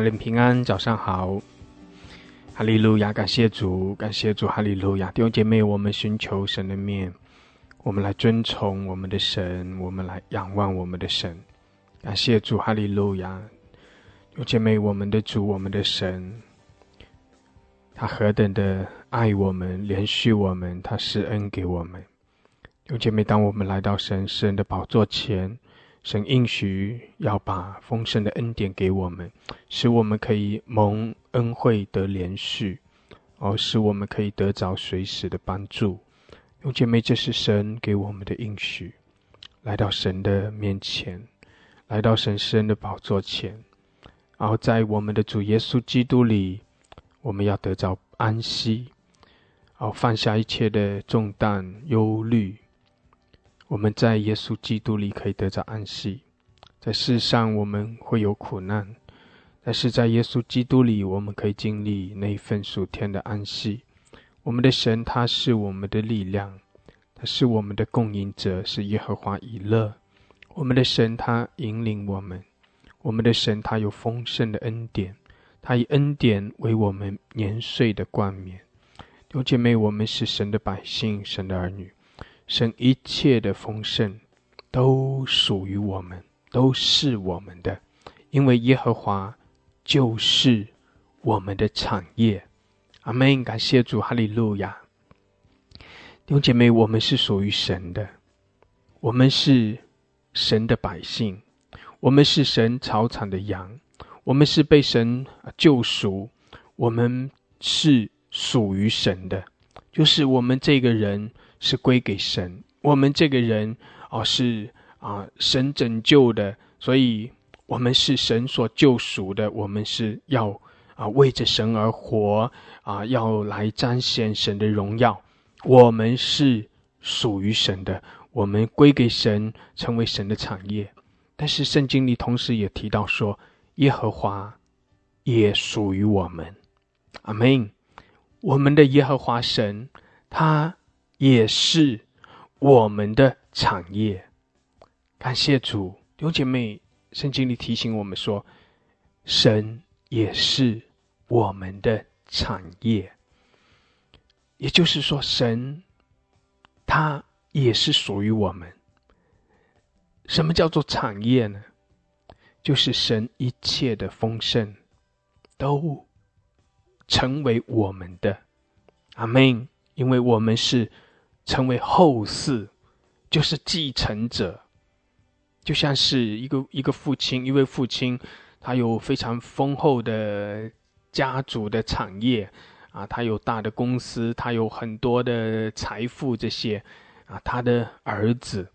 利路亚！各位家人平安，早上好！哈利路亚！感谢主，感谢主！哈利路亚！弟兄姐妹，我们寻求神的面，我们来尊崇我们的神，我们来仰望我们的神。感谢主！哈利路亚！弟兄姐妹，我们的主，我们的神，他何等的爱我们，怜恤我们，他施恩给我们。弟兄姐妹，当我们来到神圣的宝座前。神应许要把丰盛的恩典给我们，使我们可以蒙恩惠得连续，而使我们可以得着随时的帮助。用姐妹，这是神给我们的应许。来到神的面前，来到神圣的宝座前，然后在我们的主耶稣基督里，我们要得着安息，然后放下一切的重担忧虑。我们在耶稣基督里可以得着安息，在世上我们会有苦难，但是在耶稣基督里，我们可以经历那一份属天的安息。我们的神他是我们的力量，他是我们的供应者，是耶和华以勒。我们的神他引领我们，我们的神他有丰盛的恩典，他以恩典为我们年岁的冠冕。弟兄姐妹，我们是神的百姓，神的儿女。神一切的丰盛都属于我们，都是我们的，因为耶和华就是我们的产业。阿门！感谢主，哈利路亚。弟兄姐妹，我们是属于神的，我们是神的百姓，我们是神草场的羊，我们是被神救赎，我们是属于神的，就是我们这个人。是归给神，我们这个人哦是啊神拯救的，所以我们是神所救赎的，我们是要啊为着神而活啊，要来彰显神的荣耀。我们是属于神的，我们归给神，成为神的产业。但是圣经里同时也提到说，耶和华也属于我们。阿门。我们的耶和华神，他。也是我们的产业。感谢主，弟兄姐妹，圣经里提醒我们说，神也是我们的产业。也就是说，神他也是属于我们。什么叫做产业呢？就是神一切的丰盛都成为我们的。阿门。因为我们是。成为后嗣，就是继承者，就像是一个一个父亲，一位父亲，他有非常丰厚的家族的产业，啊，他有大的公司，他有很多的财富，这些，啊，他的儿子，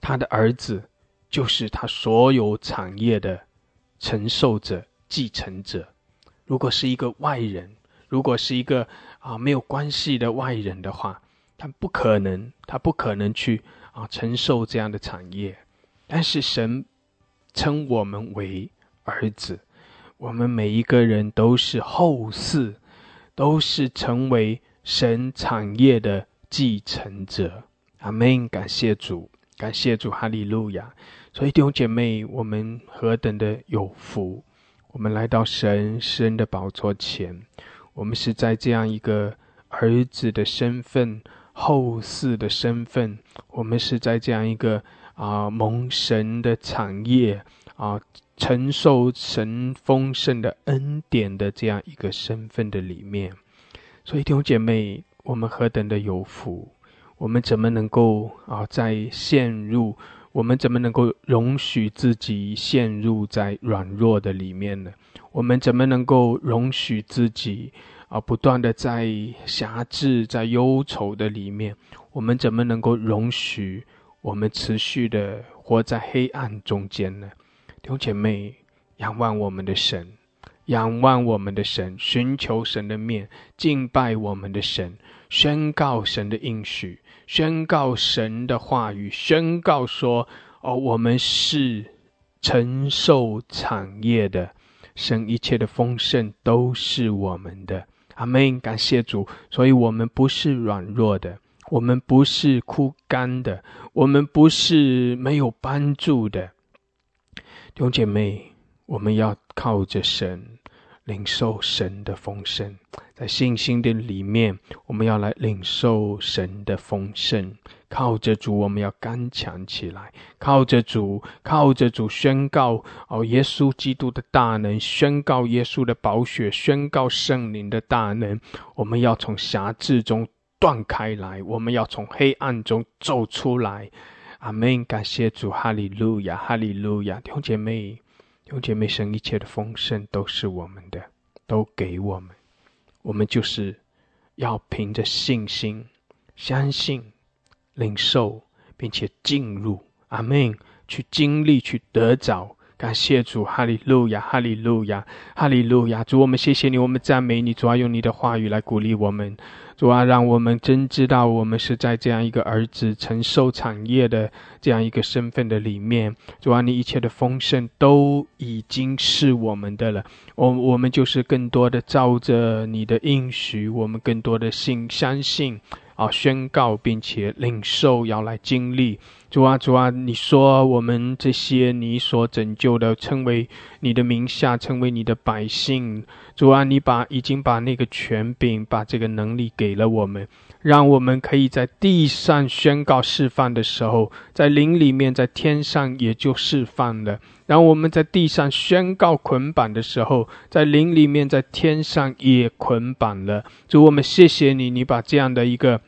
他的儿子就是他所有产业的承受者、继承者。如果是一个外人，如果是一个啊没有关系的外人的话。他不可能，他不可能去啊承受这样的产业，但是神称我们为儿子，我们每一个人都是后嗣，都是成为神产业的继承者。阿门！感谢主，感谢主，哈利路亚！所以弟兄姐妹，我们何等的有福！我们来到神神的宝座前，我们是在这样一个儿子的身份。后世的身份，我们是在这样一个啊蒙神的产业啊，承受神丰盛的恩典的这样一个身份的里面。所以弟兄姐妹，我们何等的有福！我们怎么能够啊在陷入？我们怎么能够容许自己陷入在软弱的里面呢？我们怎么能够容许自己？而，不断的在辖制、在忧愁的里面，我们怎么能够容许我们持续的活在黑暗中间呢？弟兄姐妹，仰望我们的神，仰望我们的神，寻求神的面，敬拜我们的神，宣告神的应许，宣告神的话语，宣告说：哦，我们是承受产业的，神一切的丰盛都是我们的。阿门，感谢主。所以，我们不是软弱的，我们不是枯干的，我们不是没有帮助的。弟兄姐妹，我们要靠着神，领受神的丰盛，在信心的里面，我们要来领受神的丰盛。靠着主，我们要刚强起来；靠着主，靠着主，宣告哦，耶稣基督的大能，宣告耶稣的宝血，宣告圣灵的大能。我们要从辖制中断开来，我们要从黑暗中走出来。阿门！感谢主，哈利路亚，哈利路亚！弟兄姐妹，弟兄姐妹，神一切的丰盛都是我们的，都给我们。我们就是要凭着信心，相信。领受，并且进入，阿门！去经历，去得着。感谢主，哈利路亚，哈利路亚，哈利路亚！主，我们谢谢你，我们赞美你。主啊，用你的话语来鼓励我们。主啊，让我们真知道，我们是在这样一个儿子承受产业的这样一个身份的里面。主啊，你一切的丰盛都已经是我们的了。我我们就是更多的照着你的应许，我们更多的信相信。啊！宣告并且领受，要来经历主啊，主啊！你说我们这些你所拯救的，称为你的名下，称为你的百姓。主啊，你把已经把那个权柄，把这个能力给了我们，让我们可以在地上宣告释放的时候，在灵里面，在天上也就释放了。然后我们在地上宣告捆绑的时候，在灵里面，在天上也捆绑了。主，我们谢谢你，你把这样的一个，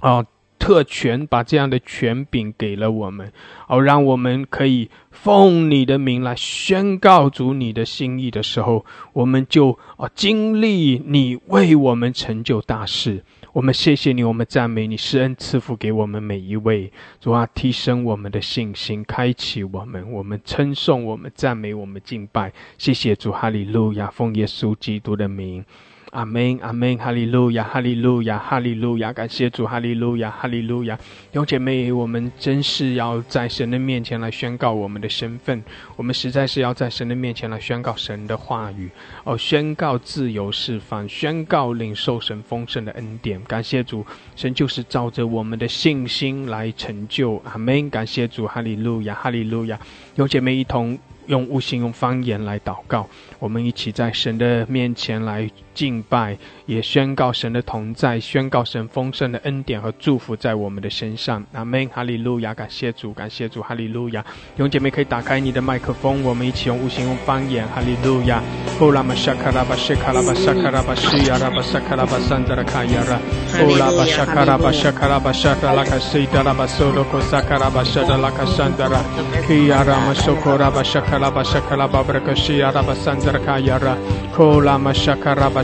啊，特权，把这样的权柄给了我们，哦，让我们可以奉你的名来宣告主你的心意的时候，我们就啊经历你为我们成就大事。我们谢谢你，我们赞美你，施恩赐福给我们每一位，主啊，提升我们的信心，开启我们，我们称颂，我们赞美，我们敬拜，谢谢主，哈利路亚，奉耶稣基督的名。阿门，阿门，哈利路亚，哈利路亚，哈利路亚，感谢主，哈利路亚，哈利路亚。弟兄姐妹，我们真是要在神的面前来宣告我们的身份，我们实在是要在神的面前来宣告神的话语，哦，宣告自由释放，宣告领受神丰盛的恩典。感谢主，神就是照着我们的信心来成就。阿门，感谢主，哈利路亚，哈利路亚。弟兄姐妹一同。用悟性、用方言来祷告，我们一起在神的面前来敬拜，也宣告神的同在，宣告神丰盛的恩典和祝福在我们的身上。阿门，哈利路亚！感谢主，感谢主，哈利路亚！弟姐妹可以打开你的麦克风，我们一起用悟性、用方言，哈利路亚！哦拉巴沙卡拉巴西卡拉巴沙卡拉巴西亚拉巴沙卡拉巴桑德拉卡亚拉，哦拉巴沙卡拉巴沙卡拉巴沙达拉卡西达拉巴索罗科萨卡拉巴沙达拉卡桑德拉，基亚拉马索科拉巴沙卡。Shakalaba Shakalaba Brakashi Araba Sandra Kayara Kolama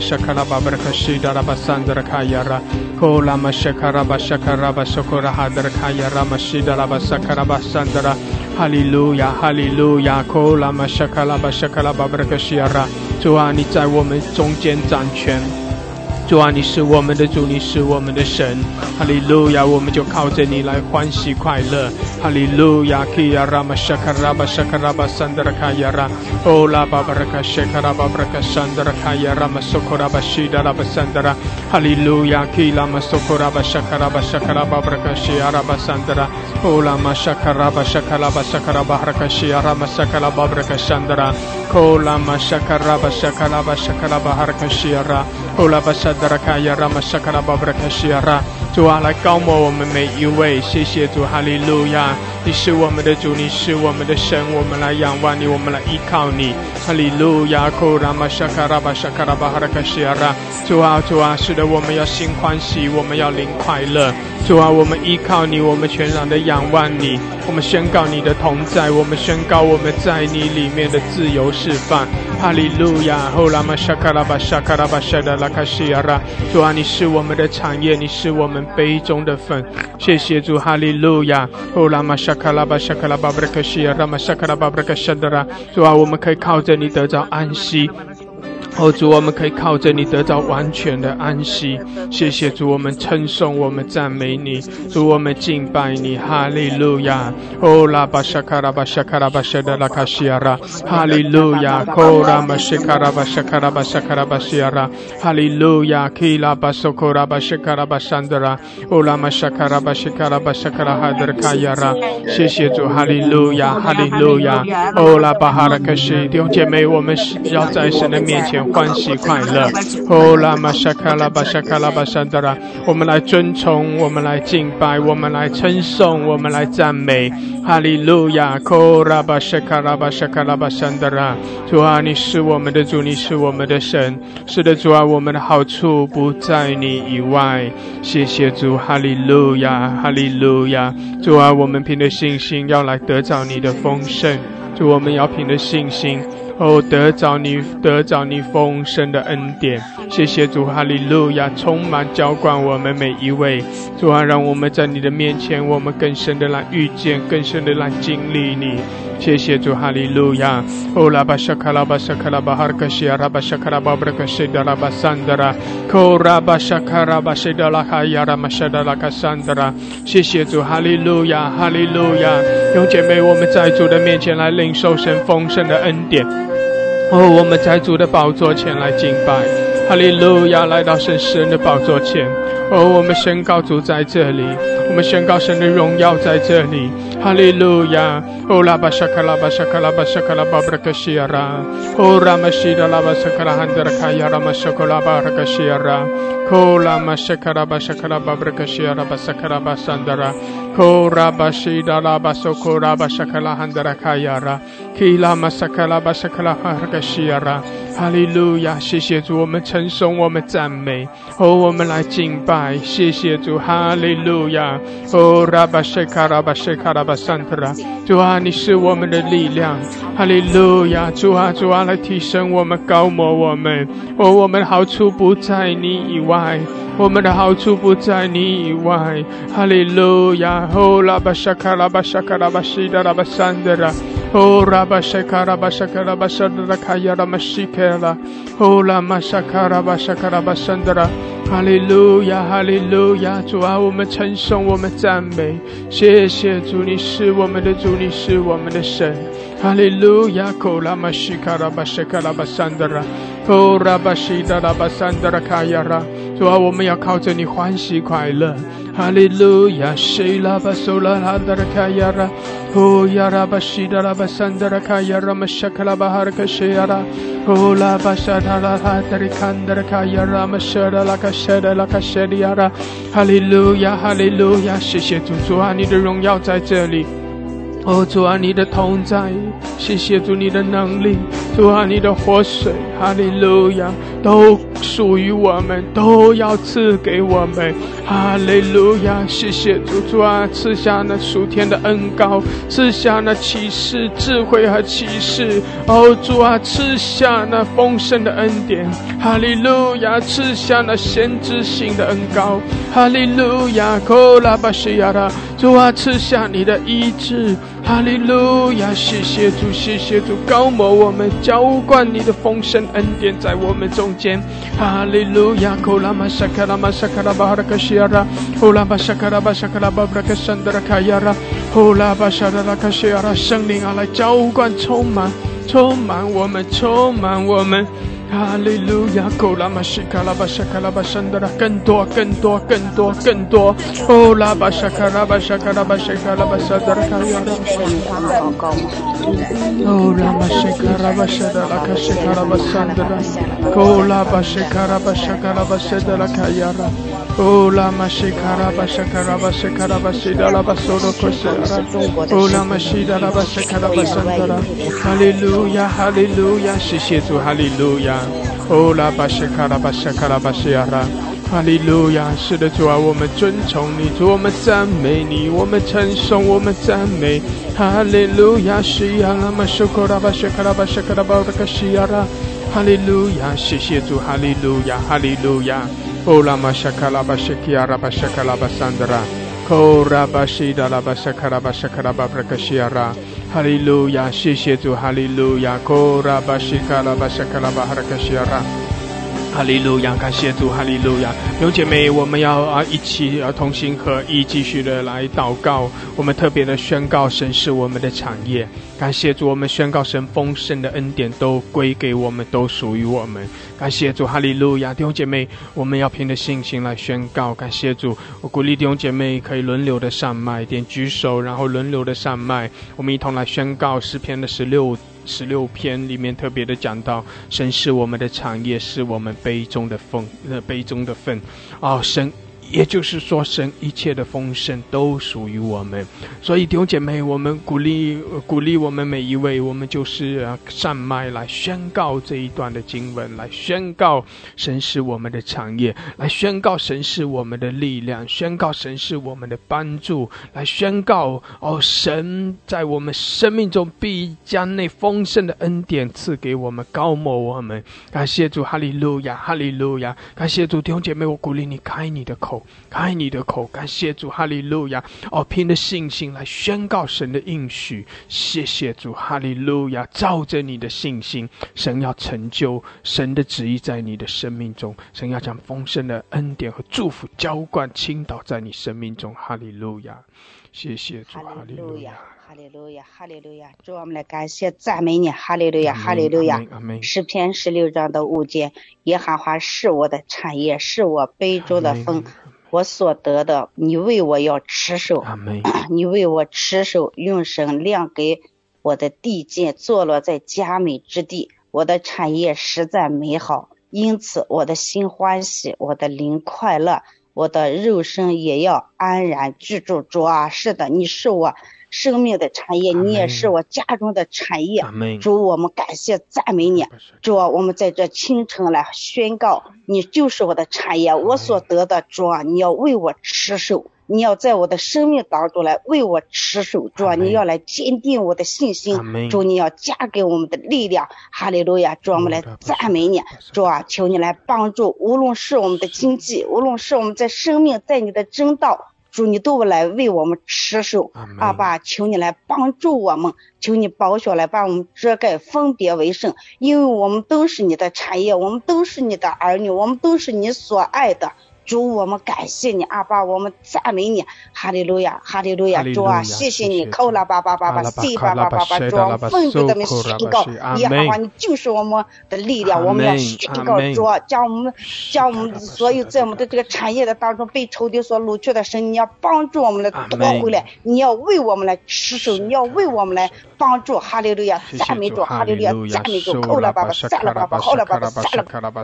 Shakaraba bar kashi dara ba sandra kaya ra Kolama Shakaraba Shakaraba Sokora Hadra Kayara Mashidaraba Sakaraba Sandra Hallelujah Hallelujah Kolama Shakalaba Shakalaba Brakashi Ara 主啊，你在我们中间掌权。主啊，你是我们的主，你是我们的神，哈利路亚！我们就靠着你来欢喜快乐，哈利路亚！基亚拉玛沙卡拉巴沙卡拉巴桑德拉卡亚拉，欧拉巴巴拉卡谢卡拉巴布拉卡桑德拉卡亚拉玛苏库拉巴西达拉巴桑德拉，哈利路亚！库拉巴沙卡拉巴沙卡拉巴布拉巴，沙德拉，卡亚拉，欧拉巴沙。达拉卡亚拉玛沙卡拉巴布拉卡西亚拉，主啊，来高牧我们每一位，谢谢主，哈利路亚！你是我们的主，你是我们的神，我们来仰望你，我们来依靠你，哈利路亚！库拉玛沙卡拉巴沙卡拉巴哈拉卡西亚拉，主啊，主啊，是的，我们要心欢喜，我们要灵快乐，主啊，我们依靠你，我们全然的仰望你，我们宣告你的同在，我们宣告我们在你里面的自由释放，哈利路亚！后拉玛沙卡拉巴沙卡拉巴沙达拉卡西亚。主啊，你是我们的产业，你是我们杯中的粉。谢谢主，哈利路亚。哦，拉玛沙卡拉巴沙卡拉巴布拉克西亚，拉玛沙卡拉巴布拉克沙德拉。主啊，我们可以靠着你得着安息。哦，主，我们可以靠着你得到完全的安息。谢谢主，我们称颂，我们赞美你。主，我们敬拜你，哈利路亚。哦，拉巴沙卡拉巴沙卡拉巴沙德拉卡西亚拉，哈利路亚。哦，拉玛西卡拉巴沙卡拉巴沙卡拉巴西亚拉，哈利路亚。基拉巴索科拉巴沙卡拉巴山德拉，哦，拉玛沙卡拉巴沙卡拉巴沙卡拉哈德卡亚拉。谢谢主，哈利路亚，哈利路亚。哦，拉巴哈拉克西弟兄姐妹，我们是要在神的面前。欢喜快乐，哦拉玛沙卡拉巴沙卡拉巴山德拉，我们来尊崇，我们来敬拜，我们来称颂，我们来赞美，哈利路亚！哦拉巴沙卡拉巴沙卡拉巴山德拉，主啊，你是我们的主，你是我们的神，是的，主啊，我们的好处不在你以外，谢谢主，哈利路亚，哈利路亚！主啊，我们凭着信心要来得着你的丰盛，主，我们要凭着信心。哦，得着你，得着你丰盛的恩典，谢谢主，哈利路亚，充满浇灌我们每一位，主啊，让我们在你的面前，我们更深的来遇见，更深的来经历你，谢谢主，哈利路亚。哦，拉巴沙卡拉巴沙卡拉巴哈克西亚拉巴沙卡拉巴布克西达拉巴桑德拉，科拉巴沙卡拉巴西达拉哈亚拉玛沙达拉卡桑德拉，谢谢主，哈利路亚，哈利路亚。用姐妹，我们在主的面前来领受神丰盛的恩典。哦，我们在主的宝座前来敬拜，哈利路亚！来到神神的宝座前，哦，我们宣告主在这里，我们宣告神的荣耀在这里，哈利路亚！哦，拉巴沙卡拉巴沙卡拉巴沙卡拉巴布拉克西亚拉，哦，拉玛西达拉巴沙卡拉汉德拉卡亚拉玛沙卡拉巴拉克西亚拉，哦，拉玛沙卡拉巴沙卡拉巴布拉克西亚拉巴沙卡拉巴桑德拉。Korabashida labaso korabashakala handara kayara kila masakala bashakala hargashiara 哈利路亚！谢谢主，我们称颂，我们赞美，哦，我们来敬拜。谢谢主，哈利路亚！哦，拉巴谢卡拉巴谢卡拉巴桑特拉，主啊，你是我们的力量。哈利路亚！主啊，主啊，来提升我们，高摩我们。哦，我们的好处不在你以外，我们的好处不在你以外。哈利路亚！哦，拉巴谢卡拉巴谢卡拉巴西达拉巴桑 Holema shakara ba shakara ba sandara kaya ramashikela. Holema shakara ba shakara ba sandara. Hallelujah, hallelujah, 主啊，我们称颂，我们赞美。谢谢主，你是我们的主，你是我们的神。Hallelujah, holema shakara ba shakara ba sandara. 库拉巴西达拉巴桑德拉卡亚拉。主啊，我们要靠着你欢喜快乐。哈利路亚！西拉巴苏拉哈德拉卡亚拉，库亚拉巴西达拉巴桑德拉卡亚拉玛谢卡拉巴哈克西亚拉，库拉巴沙达拉哈德里坎德拉卡亚拉玛谢达拉卡。谢的拉卡谢的亚拉，哈利路亚，哈利路亚，谢谢主，主啊，你的荣耀在这里。哦，主啊，你的同在，谢谢主你的能力，主啊，你的活水，哈利路亚，都属于我们，都要赐给我们，哈利路亚，谢谢主，主啊，赐下那属天的恩膏，赐下那启示、智慧和启示，哦，主啊，赐下那丰盛的恩典，哈利路亚，赐下那先知性的恩膏，哈利路亚，科拉巴西亚拉，主啊，赐下你的医治。哈利路亚谢谢主谢谢主高摩我们浇灌你的丰盛恩典在我们中间。哈利路亚 kuroma shakurama shakurama bakrashira hula bakrashakuraba shakuraba bakrashandaraka yara hula bakrashadaraka shakura 生灵啊来浇灌，充满，充满我们充满我们。哈利路亚，库拉玛西卡拉巴沙卡拉巴山德拉，更多，更多，更多，更多。哦，拉巴沙卡拉巴沙卡拉巴沙卡拉巴沙德拉卡亚拉。哦，拉玛西卡拉巴沙德拉卡西卡拉巴山德拉。哦，拉巴西卡拉巴沙卡拉巴沙德拉卡亚拉。哦，拉玛西卡拉巴沙卡拉巴沙卡拉巴西达拉巴索罗科西亚拉。哦，拉玛西达拉巴沙卡拉巴山德拉。哈利路亚，哈利路亚，谢谢主，哈利路亚。哦，拉巴西卡拉巴西卡拉巴西亚拉，哈利路亚！是的，主啊，我们尊崇你，主我们赞美你，我们称颂，我们赞美，哈利路亚！西亚拉玛苏克拉巴西卡拉巴西卡拉巴拉卡西亚拉，哈利路亚！谢谢主，哈利路亚，哈利路亚！哦，拉玛西卡拉巴西卡拉巴西卡拉巴桑德拉，哦，拉巴西达拉巴西卡拉巴西卡拉巴拉卡西亚拉。哈利路亚，谢谢主，哈利路亚，库拉巴西卡拉巴西卡拉巴哈拉卡西亚拉。哈利路亚，感谢主，哈利路亚，弟兄姐妹，我们要啊一起啊同心合意，继续的来祷告。我们特别的宣告，神是我们的产业。感谢主，我们宣告神丰盛的恩典都归给我们，都属于我们。感谢主，哈利路亚，弟兄姐妹，我们要凭着信心来宣告。感谢主，我鼓励弟兄姐妹可以轮流的上麦，点举手，然后轮流的上麦，我们一同来宣告诗篇的十六。十六篇里面特别的讲到，神是我们的产业，是我们杯中的份，呃，杯中的份，哦，神。也就是说，神一切的丰盛都属于我们，所以弟兄姐妹，我们鼓励鼓励我们每一位，我们就是上麦来宣告这一段的经文，来宣告神是我们的产业，来宣告神是我们的力量，宣告神是我们的帮助，来宣告哦，神在我们生命中必将那丰盛的恩典赐给我们，高摩我们。感谢主，哈利路亚，哈利路亚！感谢主，弟兄姐妹，我鼓励你开你的口。开你的口，感谢主，哈利路亚！哦，凭着信心来宣告神的应许，谢谢主，哈利路亚！照着你的信心，神要成就神的旨意在你的生命中，神要将丰盛的恩典和祝福浇灌倾倒在你生命中，哈利路亚！谢谢主，哈利路亚。哈利路亚，哈利路亚！主，我们来感谢赞美你，哈利路亚，哈利路亚！诗篇十六章的五节，耶和华是我的产业，是我杯中的风，我所得的，你为我要持守，你为我持守，用神亮给我的地界，坐落在佳美之地，我的产业实在美好，因此我的心欢喜，我的灵快乐，我的肉身也要安然居住。主啊，是的，你是我。生命的产业，你也是我家中的产业。主，我们感谢赞美你。主，我们在这清晨来宣告，你就是我的产业，我所得的。主啊，你要为我持守，你要在我的生命当中来为我持守。主啊，你要来坚定我的信心。主，你要加给我们的力量。哈利路亚！主，我们来赞美你。主啊，求你来帮助，无论是我们的经济，无论是我们在生命，在你的真道。主，你都来为我们持守，阿爸，求你来帮助我们，求你保守来把我们遮盖，分别为圣，因为我们都是你的产业，我们都是你的儿女，我们都是你所爱的。主，我们感谢你，阿爸，我们赞美你，哈利路亚，哈利路亚，主啊，谢谢你，扣了叭叭叭叭，谢叭叭叭叭，主，奉主的名宣告，耶和华，你就是我们的力量，我们要宣告，主，将我们将我们所有在我们的这个产业的当中被仇敌所掳去的神，你要帮助我们来夺回来，你要为我们来持守，你要为我们来帮助，哈利路亚，赞美主，哈利路亚，赞美主，扣了叭叭，散了叭叭，扣了叭叭，散了叭。叭，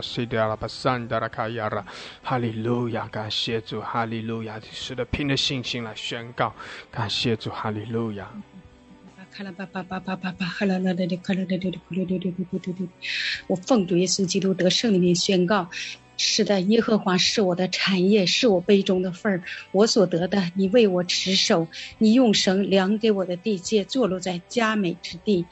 哈利路。路亚，感谢主，哈利路亚！是的，凭着信心来宣告，感谢主，哈利路亚。我奉主耶稣基督得胜里面宣告：是的，耶和华是我的产业，是我杯中的份儿，我所得的，你为我持守，你用绳量给我的地界，坐落在佳美之地，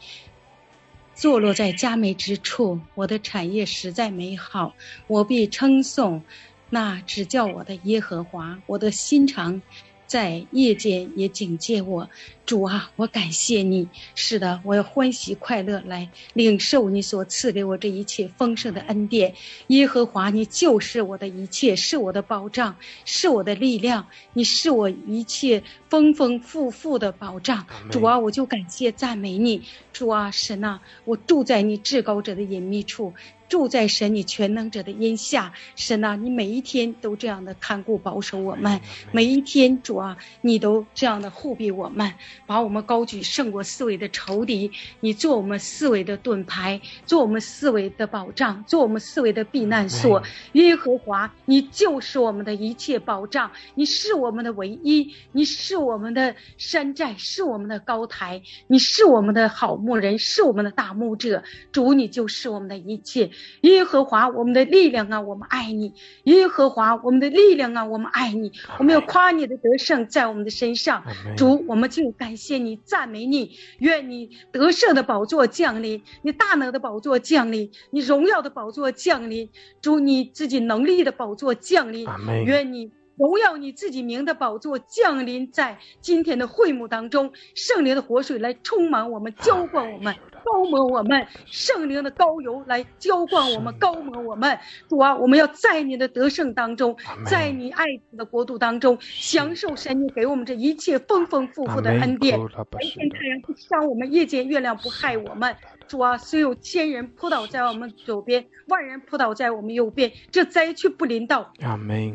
坐落在佳美之处，我的产业实在美好，我必称颂。那只叫我的耶和华，我的心肠在夜间也警戒我。主啊，我感谢你。是的，我要欢喜快乐来领受你所赐给我这一切丰盛的恩典。耶和华，你就是我的一切，是我的保障，是我的力量。你是我一切丰丰富富的保障。主啊，我就感谢赞美你。主啊，神啊，我住在你至高者的隐秘处，住在神你全能者的荫下。神啊，你每一天都这样的看顾保守我们，每一天主啊，你都这样的护庇我们。把我们高举胜过四维的仇敌，你做我们四维的盾牌，做我们四维的保障，做我们四维的避难所。耶和华，你就是我们的一切保障，你是我们的唯一，你是我们的山寨，是我们的高台，你是我们的好牧人，是我们的大牧者。主，你就是我们的一切。耶和华，我们的力量啊，我们爱你。耶和华，我们的力量啊，我们爱你。我们要夸你的得胜在我们的身上。主，我们就感。谢你赞美你，愿你得胜的宝座降临，你大能的宝座降临，你荣耀的宝座降临，主你自己能力的宝座降临，愿你荣耀你自己名的宝座降临在今天的会幕当中，圣灵的活水来充满我们，浇灌我们。高抹我们圣灵的高油来浇灌我们，高抹我们主啊！我们要在你的得胜当中，在你爱子的国度当中，享受神你给我们这一切丰丰富富的恩典。白天太阳不伤我们，夜间月亮不害我们。主啊，虽有千人扑倒在我们左边，万人扑倒在我们右边，这灾却不临到，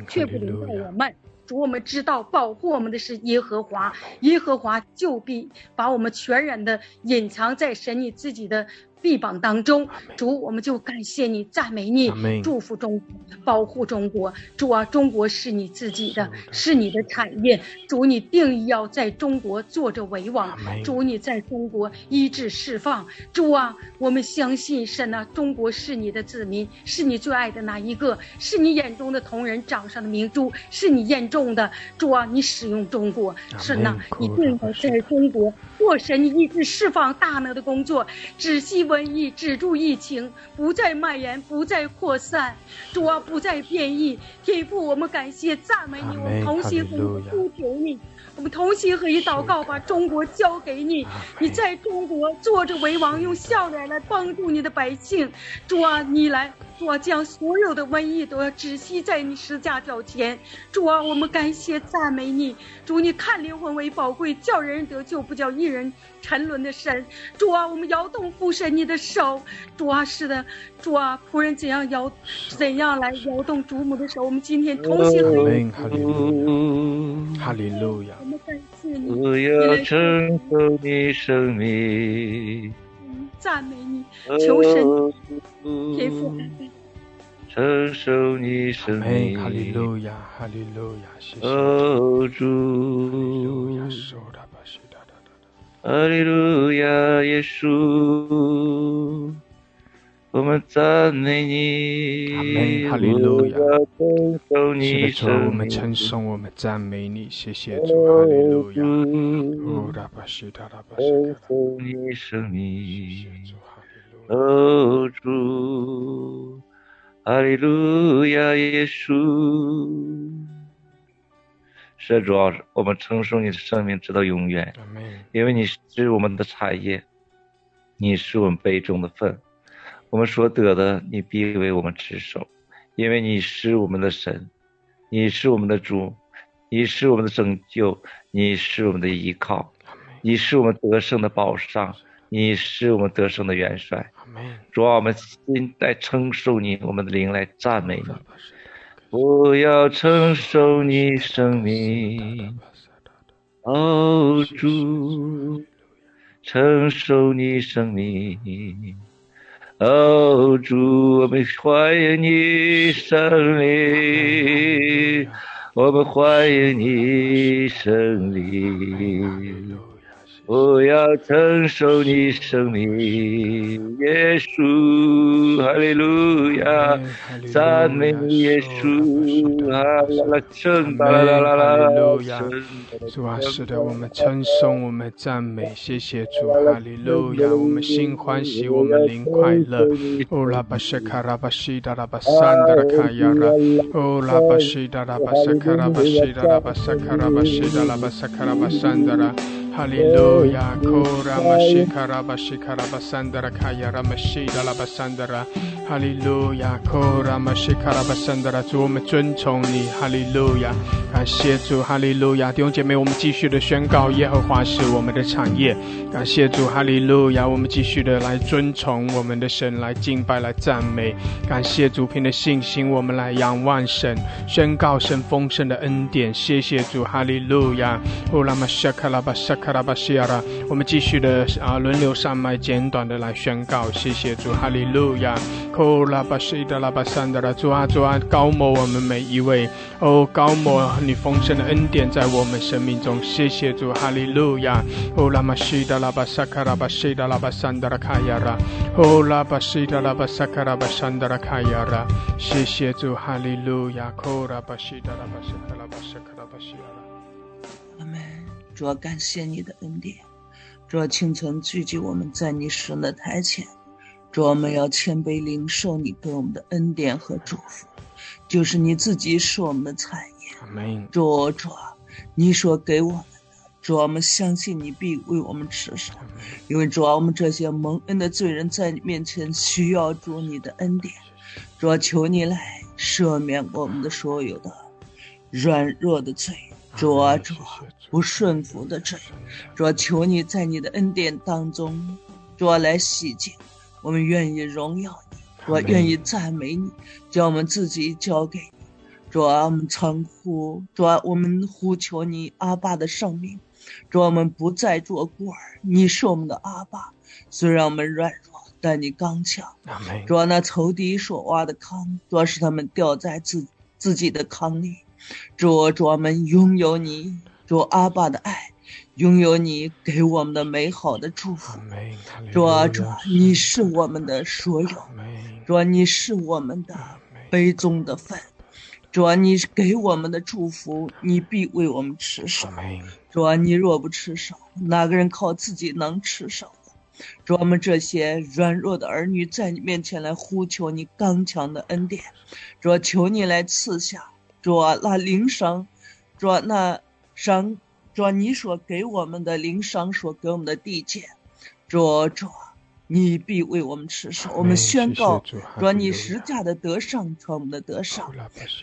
却不临到我们。主，我们知道保护我们的是耶和华，耶和华就必把我们全然的隐藏在神你自己的。臂膀当中，主，我们就感谢你，赞美你，祝福中国，保护中国。主啊，中国是你自己的，是你的产业。主，你定义要在中国做着为王。主，你在中国医治释放。主啊，我们相信神啊，中国是你的子民，是你最爱的那一个，是你眼中的同人掌上的明珠，是你眼中的。主啊，你使用中国，神呐，你定要在中国。做神，医治释放大能的工作，止息瘟疫，止住疫情，不再蔓延，不再扩散，主啊，不再变异。天父，我们感谢赞美你，我们同心呼求你，我们同心合一祷告，把中国交给你。你在中国坐着为王，用笑脸来帮助你的百姓。主啊，你来。主啊，将所有的瘟疫都要止息在你十架脚前。主啊，我们感谢赞美你。主，你看灵魂为宝贵，叫人得救，不叫一人沉沦的神。主啊，我们摇动父神你的手。主啊，是的，主啊，仆人怎样摇，怎样来摇动主母的手。我们今天同心合一。哈利路亚。我们感谢你。不要承受你生命。赞美你，求神天赋承受你生命。哈利路亚，哈利路亚，谢谢。哦主，哈利路亚，耶稣。我们赞美你，哈利路亚。是的，主，我们称颂，我们赞美你，谢谢主，哈利路亚。承受你生命，哦主，哈利路亚，耶稣。是主，我们称颂你的生命直到永远，因为你是我们的产业，你是我们杯中的份。我们所得的，你必为我们持守，因为你是我们的神，你是我们的主，你是我们的拯救，你是我们的依靠，你是我们得胜的保障，你是我们得胜的元帅。主啊，我们心在承受你，我们的灵来赞美你。不要承受你生命，哦主，承受你生命。哦，主，我们欢迎你胜利，我们欢迎你胜利。我要承受你生命，耶稣，哈利路亚，赞美耶稣，哈啦啦称，啦啦啦啦啦，主啊，是的，我们称颂，我们赞美，谢谢主，哈利路亚，我们心欢喜，我们灵快乐。哦拉巴西卡拉巴西达拉巴山达拉卡亚拉，哦拉巴西达拉巴萨卡拉巴西达拉巴萨卡拉巴西达拉巴萨卡拉巴山达拉。哈利路亚，库拉玛西卡拉巴西卡拉巴桑德拉卡亚拉玛西达拉巴桑德拉，哈利路亚，库拉玛西卡拉巴桑德拉，主我们尊崇你，哈利路亚，感谢主，哈利路亚，弟兄姐妹，我们继续的宣告耶和华是我们的产业，感谢主，哈利路亚，我们继续的来尊崇我们的神，来敬拜，来赞美，感谢主凭的信心，我们来仰望神，宣告神丰盛的恩典，谢谢主，哈利路亚，库拉玛西卡拉巴萨。卡拉巴西亚拉，我们继续的啊，轮流上麦，简短的来宣告，谢谢主，哈利路亚。库拉巴西的拉巴山的拉，主啊主啊，高摩我们每一位，哦高摩你丰盛的恩典在我们生命中，谢谢主，哈利路亚。哦拉玛西的拉巴萨卡拉巴西的拉巴山的拉卡亚拉，哦拉巴西的拉巴萨卡拉巴山的拉卡亚拉，谢谢主，哈利路亚。库拉巴西的拉巴萨卡拉巴萨卡拉巴西亚拉，阿门。主要感谢你的恩典，主要清晨聚集我们在你神的台前，主，我们要谦卑领受你给我们的恩典和祝福，就是你自己是我们的产业。主，主，你所给我们的，主，我们相信你必为我们持守，因为主，我们这些蒙恩的罪人在你面前需要主你的恩典。主，求你来赦免我们的所有的软弱的罪。主啊，主不顺服的罪，主求你在你的恩典当中，主来洗净。我们愿意荣耀你，我愿意赞美你，将我们自己交给你。主啊，我们称呼，主啊，我们呼求你阿爸的圣名。主啊，我们不再做孤儿，你是我们的阿爸。虽然我们软弱，但你刚强。主啊，那仇敌所挖的坑，主是他们掉在自自己的坑里。主，主我们拥有你，主阿爸的爱，拥有你给我们的美好的祝福。主，主你是我们的所有，主你是我们的杯中的饭。主，你给我们的祝福，你必为我们持守。主，你若不持守，哪个人靠自己能持守？主，我们这些软弱的儿女在你面前来呼求你刚强的恩典。主，求你来赐下。主那灵商，主那商，主你所给我们的灵商所给我们的地界，主主，你必为我们持守。我们宣告，主你实价的得胜成我们的得上，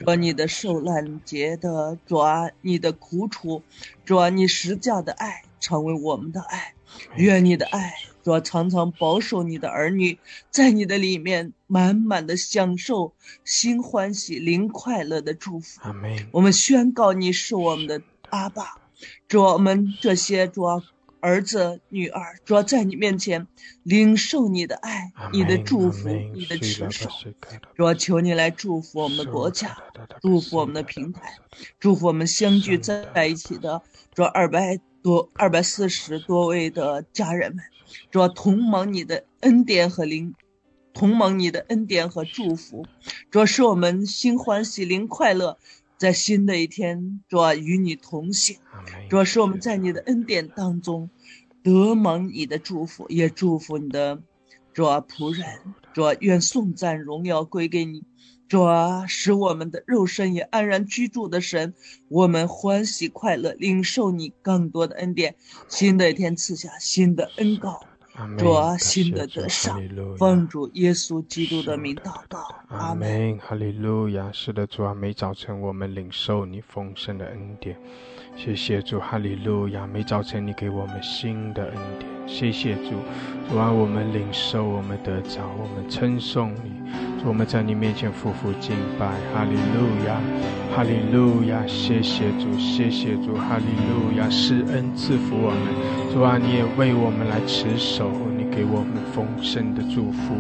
主你的受难节的主你的苦楚，主你实价的爱成为我们的爱，愿你的爱。主常常保守你的儿女，在你的里面满满的享受心欢喜、灵快乐的祝福。我们宣告你是我们的阿爸，主我们这些主儿子女儿，主要在你面前领受你的爱、你的祝福、你的持守。主求你来祝福我们的国家，祝福我们的平台，祝福我们相聚在一起的这二百多、二百四十多位的家人们。主同盟你的恩典和灵，同盟你的恩典和祝福，主使我们心欢喜灵快乐，在新的一天，主啊与你同行，主啊使我们在你的恩典当中得蒙你的祝福，也祝福你的主仆人，主啊愿颂赞荣耀归给你。主啊，使我们的肉身也安然居住的神，我们欢喜快乐，领受你更多的恩典。新的一天赐下新的恩膏，主啊，新的得上，奉主耶稣基督的名祷告，阿门。哈利路亚！是的，主啊，每早晨我们领受你丰盛的恩典。谢谢主，哈利路亚！每早晨你给我们新的恩典，谢谢主，主啊，我们领受，我们得着，我们称颂你，主，我们在你面前匍匐敬拜，哈利路亚，哈利路亚！谢谢主，谢谢主，哈利路亚！施恩赐福我们，主啊，你也为我们来持守，你给我们丰盛的祝福，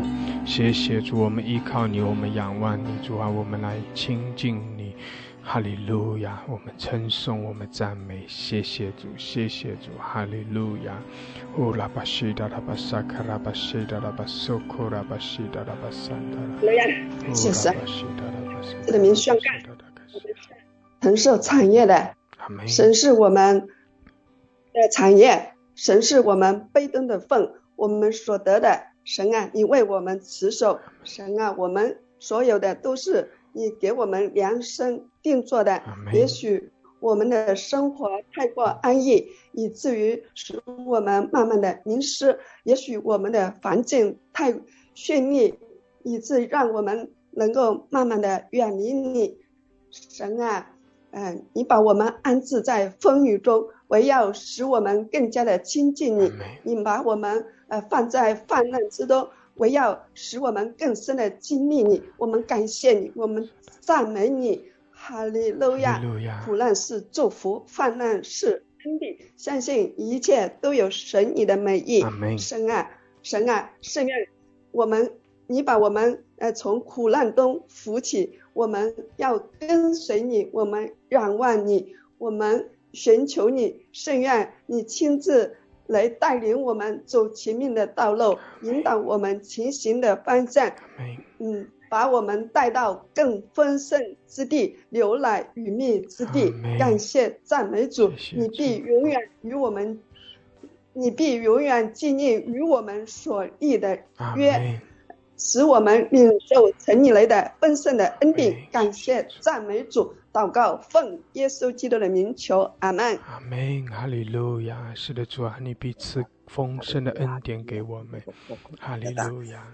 谢谢主，我们依靠你，我们仰望你，主啊，我们来亲近你。哈利路亚！我们称颂，我们赞美，谢谢主，谢谢主，哈利路亚！哦，拉巴西达拉巴萨卡拉巴西达拉巴苏库拉巴西达拉巴萨达拉。谢谢。这里面宣告，承受产业的，神是我们的产业，神是我们被动的份，我们所得的，神啊，你为我们持守，神啊，我们所有的都是。你给我们量身定做的，也许我们的生活太过安逸，以至于使我们慢慢的迷失；也许我们的环境太绚丽，以致让我们能够慢慢的远离你。神啊，嗯，你把我们安置在风雨中，唯要使我们更加的亲近你。你把我们呃放在泛滥之中。我要使我们更深的经历你，我们感谢你，我们赞美你，哈利路亚！苦难是祝福，患难是恩典，相信一切都有神你的美意。神啊，神啊，圣愿我们，你把我们呃从苦难中扶起，我们要跟随你，我们仰望你，我们寻求你，圣愿你亲自。来带领我们走前面的道路，引导我们前行的方向，嗯，把我们带到更丰盛之地、牛奶与蜜之地。感谢赞美主，你必永远与我们，你必永远纪念与我们所立的约。使我们领受从你来的丰盛的恩典。感谢赞美主，祷告奉耶稣基督的名求，阿门。阿门，哈利路亚。是的，主啊，你必赐丰盛的恩典给我们，哈利路亚。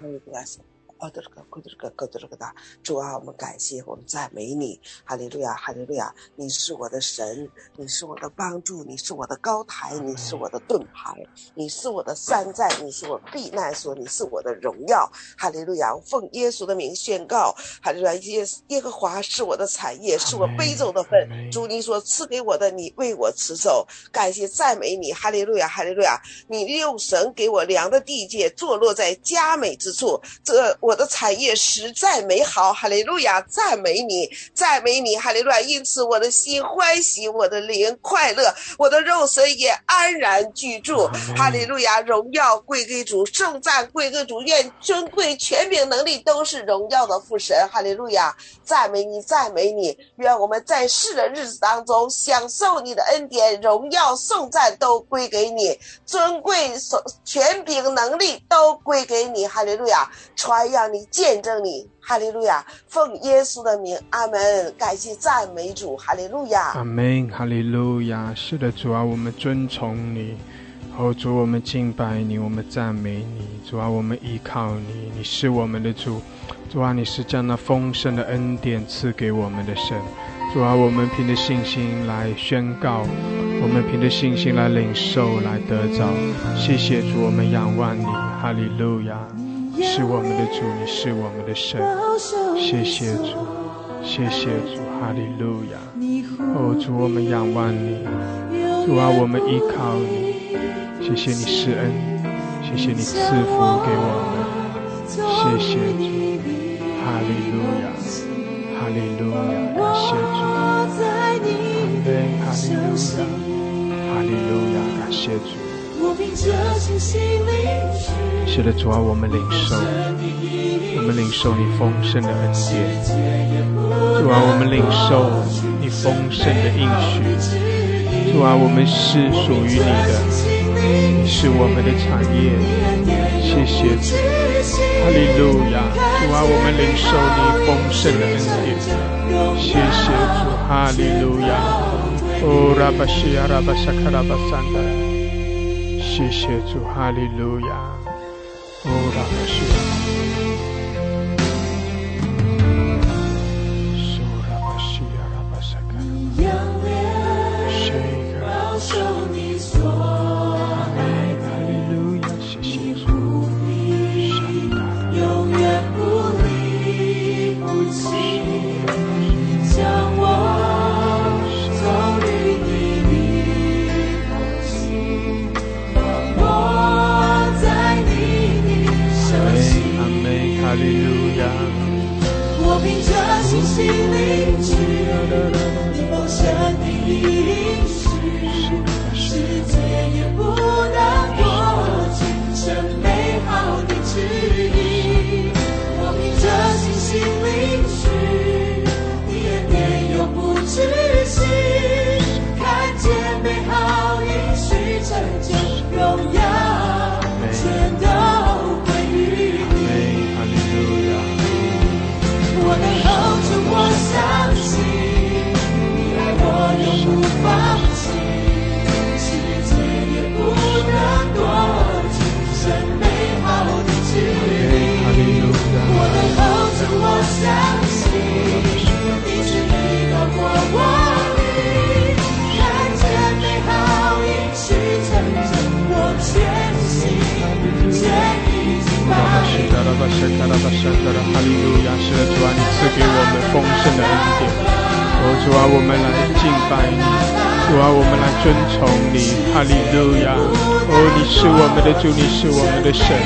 哦，这个，这个，这个，的主啊，我们感谢，我们赞美你，哈利路亚，哈利路亚，你是我的神，你是我的帮助，你是我的高台，你是我的盾牌，你是我的山寨，你是我避难所，你是我的荣耀，哈利路亚，奉耶稣的名宣告，哈利路亚，耶耶和华是我的产业，是我杯中的份，主你所赐给我的，你为我持守，感谢赞美你，哈利路亚，哈利路亚，你用神给我量的地界，坐落在佳美之处，这。我的产业实在美好，哈利路亚，赞美你，赞美你，哈利路亚。因此，我的心欢喜，我的灵快乐，我的肉身也安然居住，哈利路亚。荣耀归给主，圣赞归给主，愿尊贵、权柄、能力都是荣耀的父神，哈利路亚。赞美你，赞美你。愿我们在世的日子当中享受你的恩典，荣耀、颂赞都归给你，尊贵、权柄、能力都归给你，哈利路亚。传。让你见证你，哈利路亚！奉耶稣的名，阿门！感谢赞美主，哈利路亚！阿门，哈利路亚！是的，主啊，我们尊崇你，哦，主，我们敬拜你，我们赞美你，主啊，我们依靠你，你是我们的主，主啊，你是将那丰盛的恩典赐给我们的神，主啊，我们凭着信心来宣告，我们凭着信心来领受，来得着。谢谢主，我们仰望你，哈利路亚！是我们的主，你是我们的神，谢谢主，谢谢主，哈利路亚！哦，主，我们仰望你，主啊，我们依靠你，谢谢你施恩，谢谢你赐福给我们，谢谢主，哈利路亚，哈利路亚，感谢主，阿门，哈利路亚，哈利路亚，感谢主。是的，主啊，我们领受，我们领受你丰盛的恩典。主啊，我们领受你丰盛的应许。主啊，我们是属于你的，你是我们的产业。谢谢主，哈利路亚。主啊，我们领受你丰盛的恩典。谢谢主，哈利路亚。哦，拉巴西亚，拉巴沙卡拉巴桑达。谢谢主，哈利路亚，欧大的事。心领取你梦想的一定世界也不能过去生美好的奇巴沙卡拉巴沙，哈利路亚！是，主啊，你赐给我们丰盛的恩典。哦，主啊，我们来敬拜你，主啊，我们来尊崇你，哈利路亚！哦，你是我们的主，你是我们的神，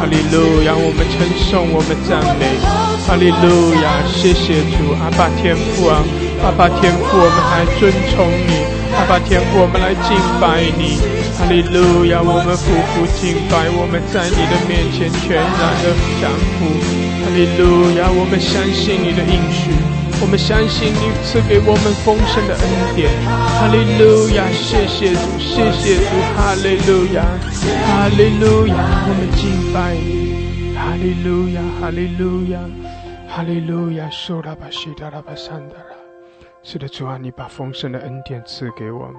哈利路亚！我们称颂，我们赞美，哈利路亚！谢谢主，阿爸天父啊，阿爸天父，我们来尊崇你。阿爸天，我们来敬拜你，哈利路亚，我们夫妇敬拜，我们在你的面前全然的降服，哈利路亚，我们相信你的应许，我们相信你赐给我们丰盛的恩典，哈利路亚，谢谢主，谢谢主，哈利路亚，哈利路亚，我们敬拜你。哈利路亚，哈利路亚，哈利路亚，苏拉巴西达拉巴桑达拉。是的，主啊，你把丰盛的恩典赐给我们。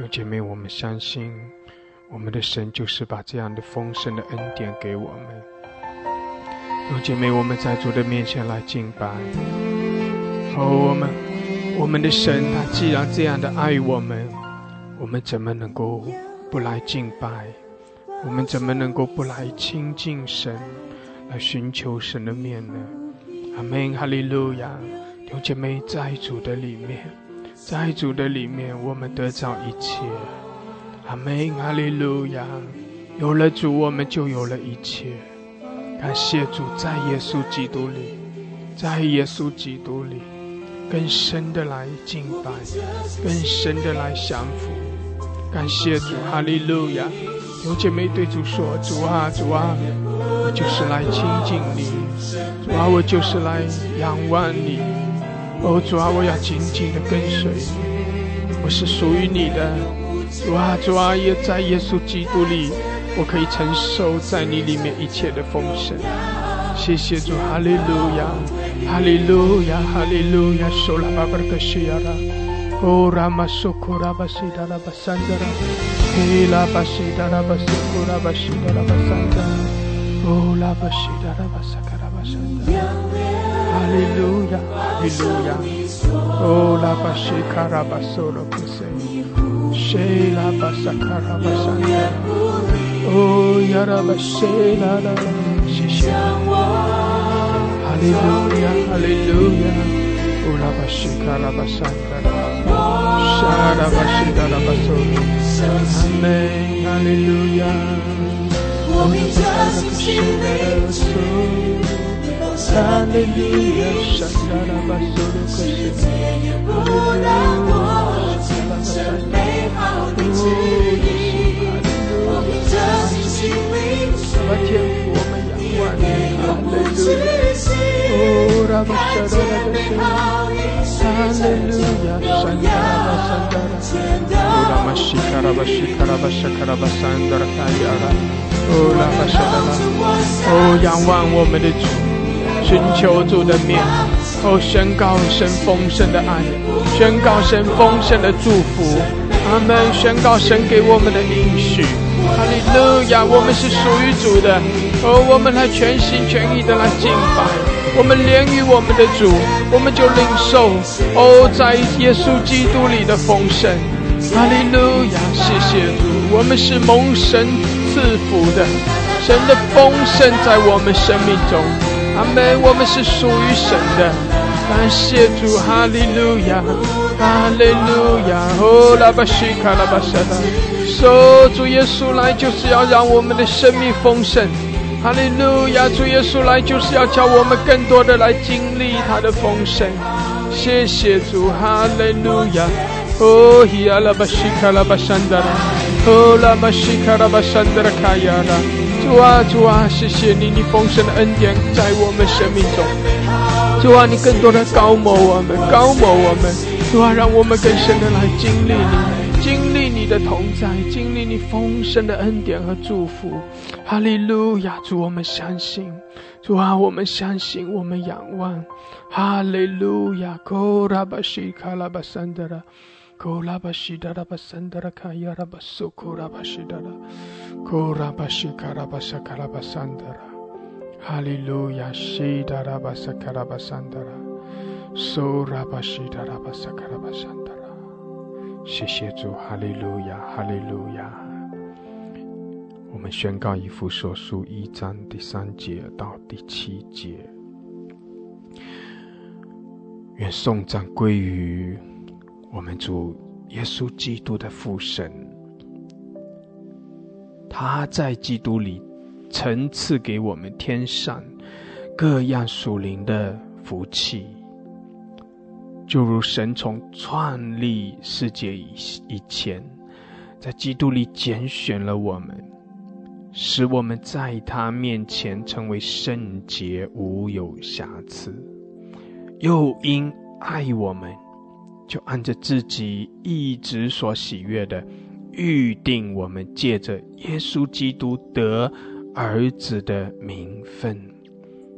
有姐妹，我们相信，我们的神就是把这样的丰盛的恩典给我们。有姐妹，我们在主的面前来敬拜。哦，我们，我们的神，他既然这样的爱我们，我们怎么能够不来敬拜？我们怎么能够不来亲近神，来寻求神的面呢？阿门，哈利路亚！有姐妹，在主的里面，在主的里面，我们得着一切。阿门，哈利路亚！有了主，我们就有了一切。感谢主，在耶稣基督里，在耶稣基督里，更深的来敬拜，更深的来降服。感谢主，哈利路亚！有姐妹对主说：“主啊，主啊，我就是来亲近你；主啊，我就是来仰望你。哦，主啊，我要紧紧的跟随你，我是属于你的。主啊，主啊，也在耶稣基督里，我可以承受在你里面一切的丰盛。谢谢主，哈利路亚，哈利路亚，哈利路亚，受了巴巴克西亚拉，哦，拉玛苏库拉巴西达拉巴桑德拉。La bashida la basukura bashida la basanda. Oh la bashida la basakara basanda. Hallelujah, hallelujah. Oh la bashikara basoro kuse. She la basakara basanda. Oh yara bashela la shisha. Hallelujah, hallelujah. Oh la bashikara basanda. Shara bashida la basoro. Amém, aleluia. 我们想见你的心时间也不能抹去我们的心情我们的爱一点都不知情看见美好一起见证永远都会是你我们的爱就像是寻求主的面，哦，宣告神丰盛的爱，宣告神丰盛的祝福，阿门！宣告神给我们的应许，哈利路亚！我们是属于主的，哦，我们来全心全意的来敬拜。我们连于我们的主，我们就领受哦，在耶稣基督里的丰盛。哈利路亚，谢谢主，我们是蒙神赐福的，神的丰盛在我们生命中。阿门，我们是属于神的。感谢主，哈利路亚，哈利路亚，哦，拉巴西卡拉巴沙达，说主耶稣来就是要让我们的生命丰盛。哈利路亚，主耶稣来就是要叫我们更多的来经历他的丰盛。谢谢主，哈利路亚。哦，希阿拉巴西卡拉巴山达拉，哦，拉巴西卡拉巴山达拉卡亚拉。主啊，主啊，谢谢你，你丰盛的恩典在我们生命中。主啊，你更多的高摩我们，高摩我们。主啊，让我们更深的来经历你。经历你的同在，经历你丰盛的恩典和祝福，哈利路亚！主，我们相信，主啊，我们相信，我们仰望，哈利路亚！库拉巴西卡拉巴桑德拉，库拉巴西达拉巴桑德拉卡亚拉巴苏库拉巴西达拉，库拉巴西卡拉巴萨卡拉巴桑德拉，哈利路亚！西达拉巴萨卡拉巴桑德拉，苏拉巴西达拉巴萨卡拉巴桑。谢谢主，哈利路亚，哈利路亚。我们宣告一幅所书一章第三节到第七节。愿颂赞归于我们主耶稣基督的父神，他在基督里曾赐给我们天上各样属灵的福气。就如神从创立世界以以前，在基督里拣选了我们，使我们在他面前成为圣洁，无有瑕疵；又因爱我们，就按着自己一直所喜悦的，预定我们借着耶稣基督得儿子的名分，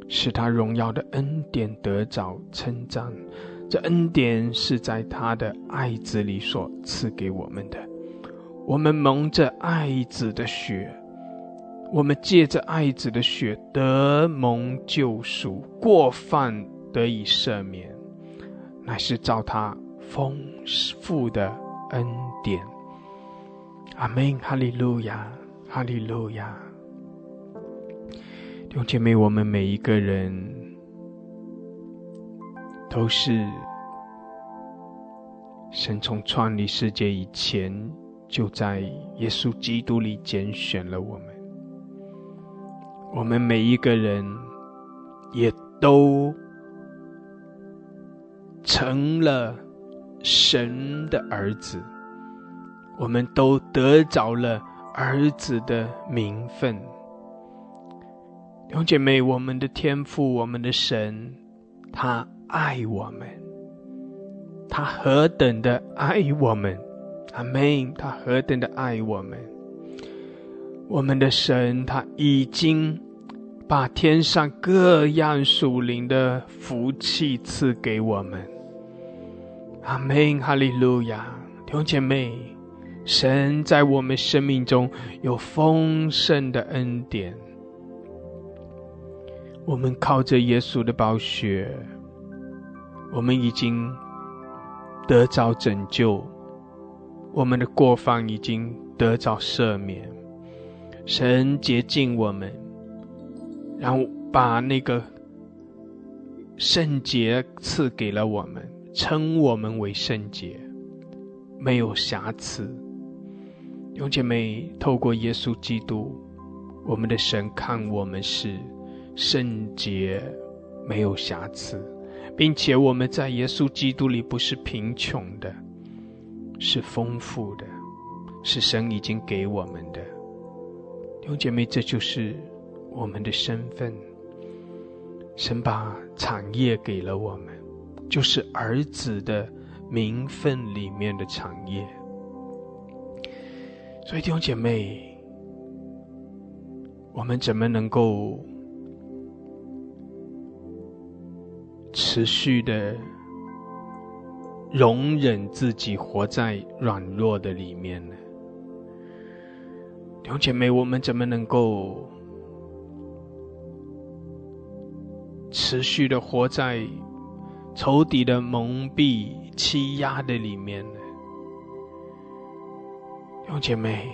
使他荣耀的恩典得着称赞。这恩典是在他的爱子里所赐给我们的。我们蒙着爱子的血，我们借着爱子的血得蒙救赎，过犯得以赦免，乃是照他丰富的恩典。阿门，哈利路亚，哈利路亚。弟兄姐妹，我们每一个人。都是神从创立世界以前，就在耶稣基督里拣选了我们。我们每一个人也都成了神的儿子，我们都得着了儿子的名分。弟兄姐妹，我们的天父，我们的神，他。爱我们，他何等的爱我们，阿门！他何等的爱我们，我们的神他已经把天上各样属灵的福气赐给我们，阿门！哈利路亚！弟兄姐妹，神在我们生命中有丰盛的恩典，我们靠着耶稣的宝血。我们已经得着拯救，我们的过犯已经得着赦免，神洁净我们，然后把那个圣洁赐给了我们，称我们为圣洁，没有瑕疵。弟姐妹，透过耶稣基督，我们的神看我们是圣洁，没有瑕疵。并且我们在耶稣基督里不是贫穷的，是丰富的，是神已经给我们的。弟兄姐妹，这就是我们的身份。神把产业给了我们，就是儿子的名分里面的产业。所以弟兄姐妹，我们怎么能够？持续的容忍自己活在软弱的里面呢？弟兄姐妹，我们怎么能够持续的活在仇敌的蒙蔽、欺压的里面呢？弟兄姐妹，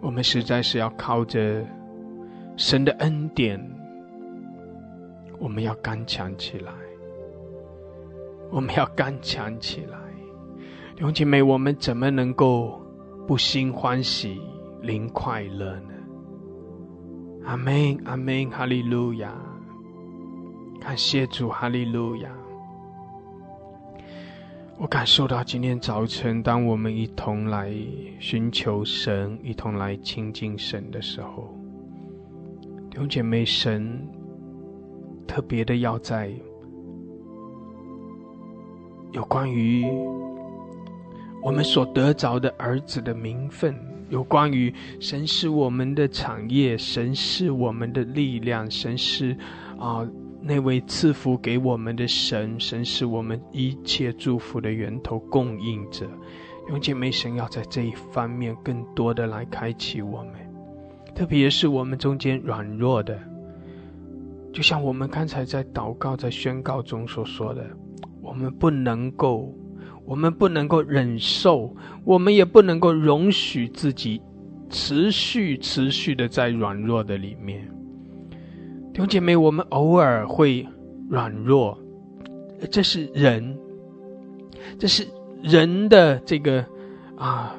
我们实在是要靠着神的恩典。我们要刚强起来，我们要刚强起来，弟兄姐妹，我们怎么能够不心欢喜、灵快乐呢？阿门，阿门，哈利路亚！感谢主，哈利路亚！我感受到今天早晨，当我们一同来寻求神、一同来亲近神的时候，弟兄姐妹，神。特别的要在有关于我们所得着的儿子的名分，有关于神是我们的产业，神是我们的力量，神是啊那位赐福给我们的神，神是我们一切祝福的源头供应者。永姐妹，神要在这一方面更多的来开启我们，特别是我们中间软弱的。就像我们刚才在祷告、在宣告中所说的，我们不能够，我们不能够忍受，我们也不能够容许自己持续、持续的在软弱的里面。弟兄姐妹，我们偶尔会软弱，这是人，这是人的这个啊，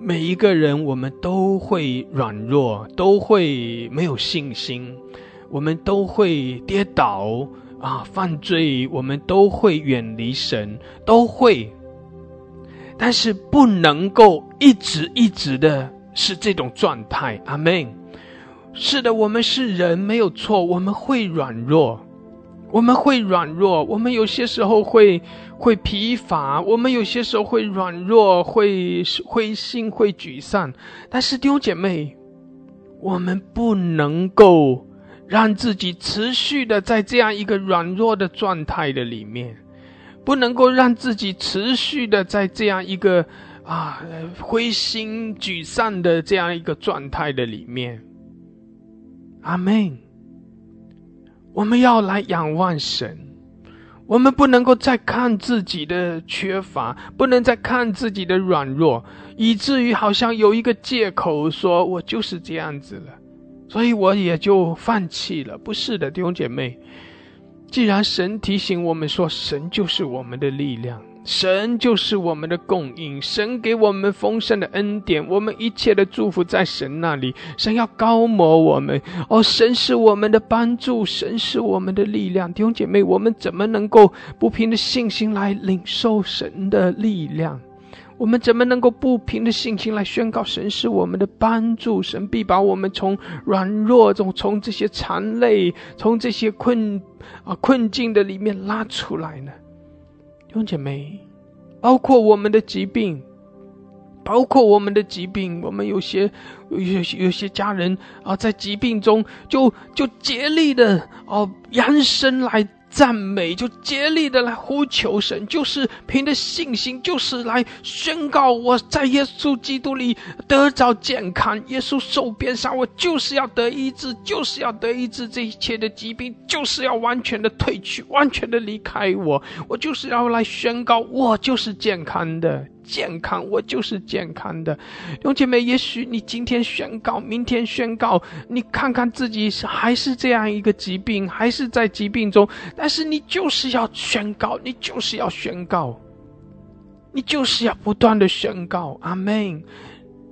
每一个人我们都会软弱，都会没有信心。我们都会跌倒啊，犯罪，我们都会远离神，都会，但是不能够一直一直的是这种状态。阿门。是的，我们是人，没有错，我们会软弱，我们会软弱，我们有些时候会会疲乏，我们有些时候会软弱，会灰心，会沮丧。但是弟兄姐妹。我们不能够让自己持续的在这样一个软弱的状态的里面，不能够让自己持续的在这样一个啊灰心沮丧的这样一个状态的里面。阿门。我们要来仰望神。我们不能够再看自己的缺乏，不能再看自己的软弱，以至于好像有一个借口说我就是这样子了，所以我也就放弃了。不是的，弟兄姐妹，既然神提醒我们说，神就是我们的力量。神就是我们的供应，神给我们丰盛的恩典，我们一切的祝福在神那里。神要高摩我们，哦，神是我们的帮助，神是我们的力量。弟兄姐妹，我们怎么能够不凭着信心来领受神的力量？我们怎么能够不凭着信心来宣告神是我们的帮助？神必把我们从软弱中、从这些残累、从这些困啊困境的里面拉出来呢？弟兄姐妹，包括我们的疾病，包括我们的疾病，我们有些有有些家人啊，在疾病中就就竭力的哦扬声来。赞美就竭力的来呼求神，就是凭着信心，就是来宣告我在耶稣基督里得着健康。耶稣受鞭伤，我就是要得医治，就是要得医治。这一切的疾病就是要完全的退去，完全的离开我。我就是要来宣告，我就是健康的。健康，我就是健康的，兄姐妹。也许你今天宣告，明天宣告，你看看自己是还是这样一个疾病，还是在疾病中，但是你就是要宣告，你就是要宣告，你就是要不断的宣告，阿门。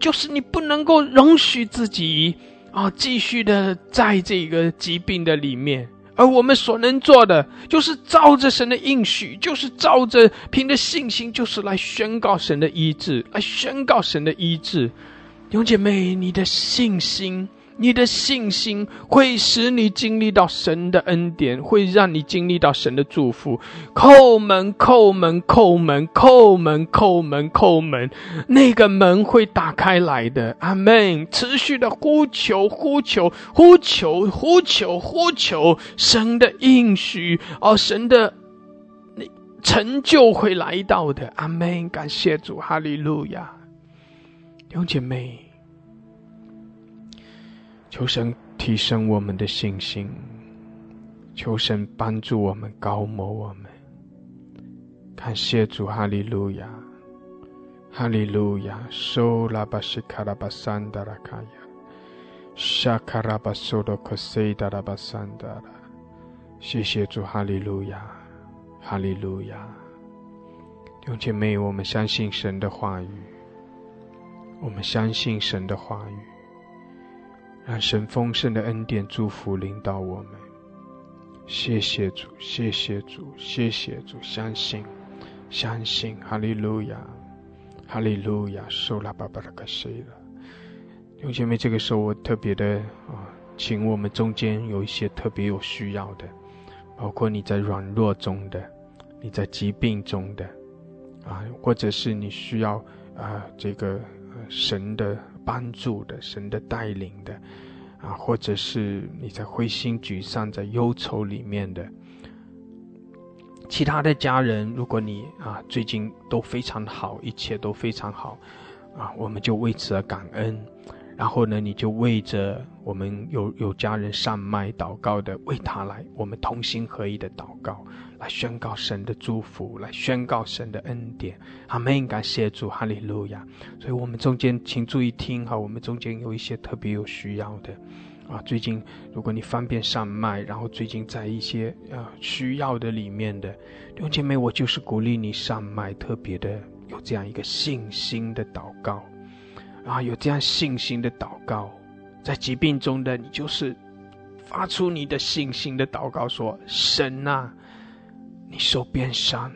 就是你不能够容许自己啊，继续的在这个疾病的里面。而我们所能做的，就是照着神的应许，就是照着凭着信心，就是来宣告神的医治，来宣告神的医治。弟兄姐妹，你的信心。你的信心会使你经历到神的恩典，会让你经历到神的祝福。叩门，叩门，叩门，叩门，叩门，叩门，那个门会打开来的。阿门！持续的呼求，呼求，呼求，呼求，呼求，神的应许，哦，神的成就会来到的。阿门！感谢主，哈利路亚。弟兄姐妹。求神提升我们的信心，求神帮助我们高摩我们。感谢主，哈利路亚，哈利路亚。苏拉巴西卡拉巴桑达拉卡亚，沙卡拉巴苏多克塞达拉巴桑达拉。谢谢主，哈利路亚，哈利路亚。弟兄姐妹，我们相信神的话语，我们相信神的话语。让神丰盛的恩典祝福领导我们，谢谢主，谢谢主，谢谢主，相信，相信，哈利路亚，哈利路亚，受拉巴巴拉卡西了。弟兄姐妹，这个时候我特别的啊，请我们中间有一些特别有需要的，包括你在软弱中的，你在疾病中的，啊，或者是你需要啊这个神的。帮助的神的带领的，啊，或者是你在灰心沮丧、在忧愁里面的，其他的家人，如果你啊最近都非常好，一切都非常好，啊，我们就为此而感恩。然后呢，你就为着我们有有家人上麦祷告的，为他来，我们同心合一的祷告。来宣告神的祝福，来宣告神的恩典。阿门！感谢主，哈利路亚。所以，我们中间请注意听哈，我们中间有一些特别有需要的啊。最近，如果你方便上麦，然后最近在一些啊需要的里面的弟兄姐妹，我就是鼓励你上麦，特别的有这样一个信心的祷告啊，有这样信心的祷告，在疾病中的你就是发出你的信心的祷告，说神啊。你受鞭伤，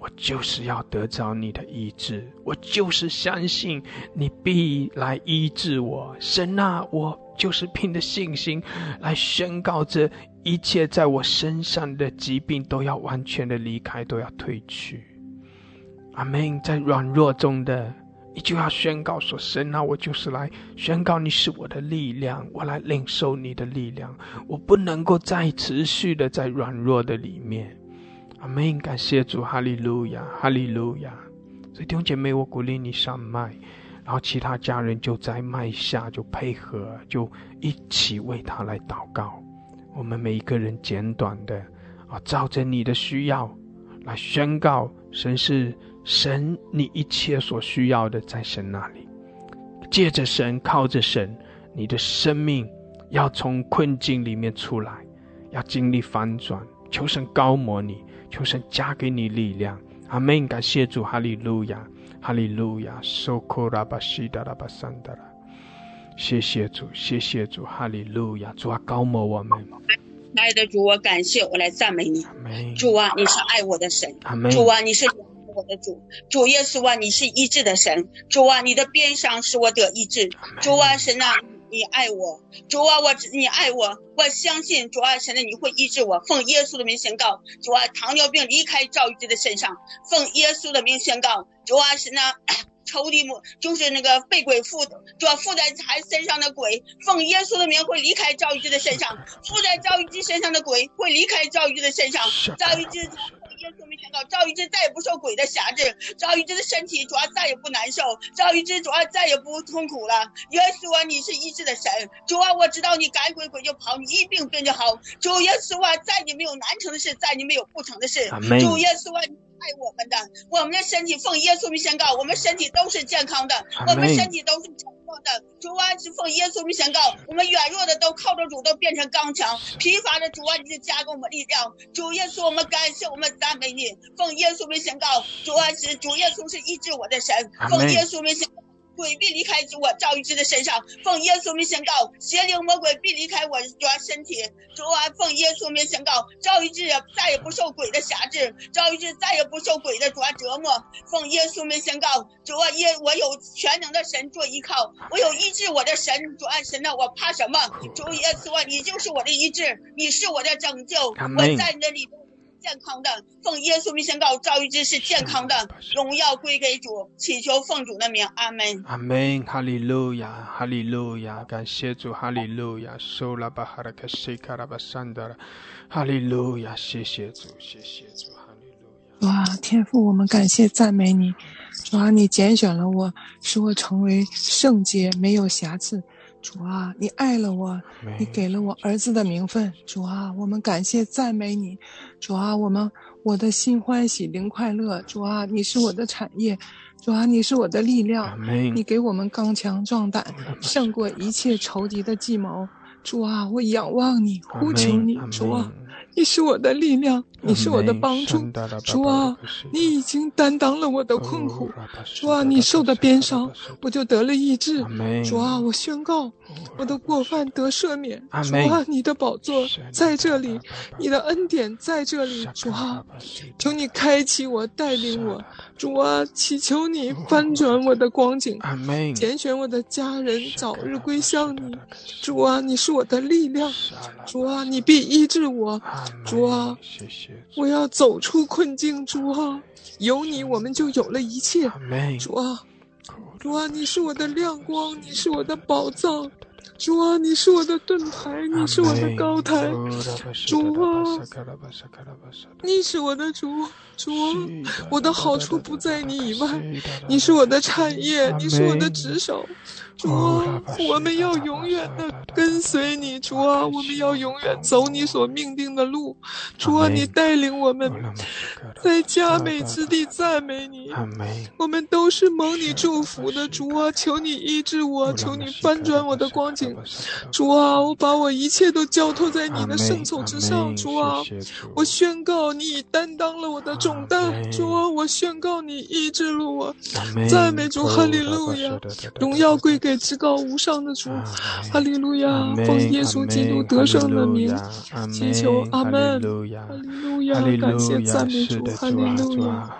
我就是要得着你的医治，我就是相信你必来医治我。神啊，我就是凭着信心来宣告，这一切在我身上的疾病都要完全的离开，都要退去。阿门。在软弱中的你就要宣告说：“神啊，我就是来宣告你是我的力量，我来领受你的力量，我不能够再持续的在软弱的里面。”阿门！感谢主，哈利路亚，哈利路亚。所以弟兄姐妹，我鼓励你上麦，然后其他家人就在麦下就配合，就一起为他来祷告。我们每一个人简短的啊，照着你的需要来宣告，神是神，你一切所需要的在神那里。借着神，靠着神，你的生命要从困境里面出来，要经历翻转。求神高摩你，求神加给你力量。阿门！感谢主，哈利路亚，哈利路亚。I d a a b a s a n d a 谢谢主，谢谢主，哈利路亚！主啊，高摩我们。爱的主，我感谢，我来赞美你。主啊，你是爱我的神。主啊，你是我的主。主耶稣啊，你是医治的神。主啊，你的边上使我得医治。主啊，神啊，你爱我。主啊，我你爱我，我相信主啊，神的，你会医治我。奉耶稣的名宣告，主啊，糖尿病离开赵玉芝的身上。奉耶稣的名宣告，主啊，神啊。仇敌母就是那个被鬼附，主要附在孩子身上的鬼，奉耶稣的名会离开赵玉芝的身上，附在赵玉芝身上的鬼会离开赵玉芝的身上，赵玉芝奉耶稣名宣告，赵玉芝再也不受鬼的辖制，赵玉芝的身体主要再也不难受，赵玉芝主要再也不痛苦了。耶稣啊，你是医治的神，主啊，我知道你赶鬼鬼就跑，你一病病就好。主耶稣啊，在你没有难成的事，在你没有不成的事。主耶稣啊。爱我们的，我们的身体奉耶稣名宣告，我们身体都是健康的，我们身体都是强壮的。主啊，是奉耶稣名宣告，我们软弱的都靠着主都变成刚强，疲乏的主啊，你就加给我们力量。主耶稣，我们感谢，我们赞美你。奉耶稣名宣告，主啊是主耶稣是医治我的神。奉耶稣名宣。鬼必离开我赵玉芝的身上，奉耶稣名宣告，邪灵魔鬼必离开我主啊身体。主啊，奉耶稣名宣告，赵玉芝再也不受鬼的辖制，赵玉芝再也不受鬼的主啊折磨。奉耶稣名宣告，主啊耶，我有全能的神做依靠，我有医治我的神，主啊神呐，我怕什么？主耶稣啊，你就是我的医治，你是我的拯救，我在你的里。健康的，奉耶稣名宣告，赵玉芝是健康的，荣耀归给主，祈求奉主的名，阿门。阿门，哈利路亚，哈利路亚，感谢主，哈利路亚，收拉巴哈拉克西卡拉巴山德拉，哈利路亚，谢谢主，谢谢主，哈利路亚。哇，天父，我们感谢赞美你，主啊，你拣选了我，使我成为圣洁，没有瑕疵。主啊，你爱了我，你给了我儿子的名分。主啊，我们感谢赞美你。主啊，我们我的心欢喜灵快乐。主啊，你是我的产业。主啊，你是我的力量。你给我们刚强壮胆，胜过一切仇敌的计谋。主啊，我仰望你，呼求你。主啊。你是我的力量，你是我的帮助，主啊，你已经担当了我的困苦，主啊，你受的鞭伤，我就得了医治，主啊，我宣告我的过犯得赦免，主啊，你的宝座在这里，你的恩典在这里，主啊，求你开启我，带领我，主啊，祈求你翻转我的光景，拣选我的家人早日归向你，主啊，你是我的力量，主啊，你必医治我。主啊，我要走出困境。主啊，有你，我们就有了一切。主啊，主啊，你是我的亮光，你是我的宝藏。主啊，你是我的盾牌，你是我的高台。主啊，你是我的主。主，我的好处不在你以外，你是我的产业，你是我的职守。主啊，我们要永远的跟随你。主啊，我们要永远走你所命定的路。主啊，你带领我们在佳美之地赞美你。我们都是蒙你祝福的。主啊，求你医治我，求你翻转我的光景。主啊，我把我一切都交托在你的圣宠之上。主啊，我宣告你已担当了我的重担。主啊，我宣告你医治了我。赞美主，哈利路亚，荣耀归给。至高无上的主，哈利路亚！奉耶稣基督得胜的名，祈求阿门。哈利路亚！感谢赞美主，哈利路亚！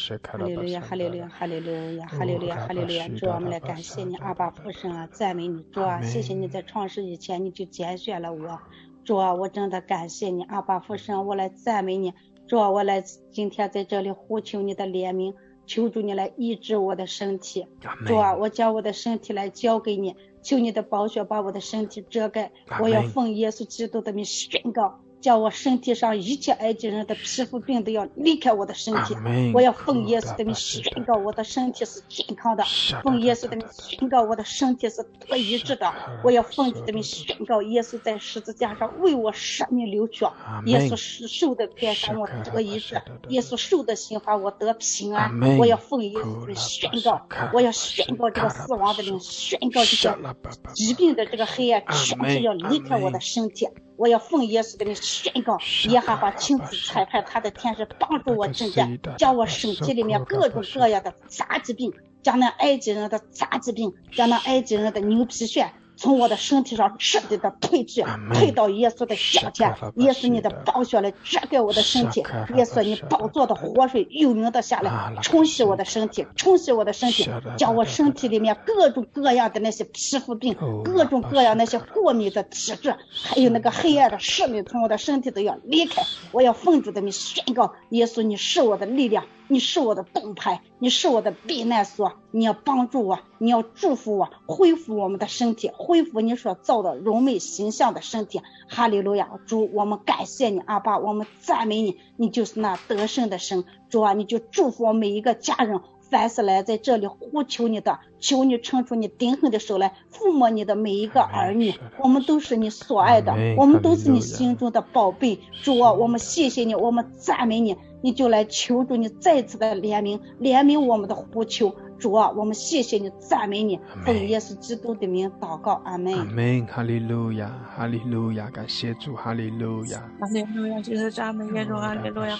哈利路亚！哈利路亚！哈利路亚！哈利路亚！哈利路亚！哈利路亚！主啊，我们来感谢你，阿爸父神啊，赞美你，主啊，谢谢你在创世以前你就拣选了我，主啊，我真的感谢你，阿爸父神，我来赞美你，主啊，我来今天在这里呼求你的怜悯。求主你来医治我的身体。主啊，我将我的身体来交给你，求你的宝血把我的身体遮盖。我要奉耶稣基督的名宣告。叫我身体上一切埃及人的皮肤病都要离开我的身体。我要奉耶稣的名宣告我的身体是健康的，奉耶稣的名宣告我的身体是得医治的。我要奉主的名宣告耶稣在十字架上为我舍命流血，耶稣是受的鞭伤我得医治，耶稣受的刑罚我得平安。我要奉耶稣的名宣告，我要宣告这个死亡的灵，宣告这个疾病的这个黑暗全部要离开我的身体。我要奉耶稣的名宣告，耶和华亲自裁判他的天使帮助我征战，将我身体里面各种各样的杂疾病，将那埃及人的杂疾病，将那埃及人的牛皮癣。从我的身体上彻底的退去，退到耶稣的脚前。耶稣，你的宝血来遮盖我的身体。耶稣，你宝座的活水又流的下来，冲洗我的身体，冲洗我的身体，将我身体里面各种各样的那些皮肤病，各种各样那些过敏的体质，还有那个黑暗的势力，从我的身体都要离开。我要奉主的名宣告：耶稣，你是我的力量。你是我的盾牌，你是我的避难所，你要帮助我，你要祝福我，恢复我们的身体，恢复你所造的柔美形象的身体。哈利路亚，主，我们感谢你，阿爸，我们赞美你，你就是那得胜的神。主啊，你就祝福我每一个家人，凡是来在这里呼求你的，求你伸出你顶狠的手来抚摸你的每一个儿女。我们都是你所爱的，我们都是你心中的宝贝。主啊，我们谢谢你，我们赞美你。你就来求助你再次的怜悯，怜悯我们的呼求，主啊，我们谢谢你，赞美你，奉耶稣基督的名祷告，阿门。阿门，哈利路亚，哈利路亚，感谢主，哈利路亚。哈利路亚，就是赞美耶稣，哈利路亚。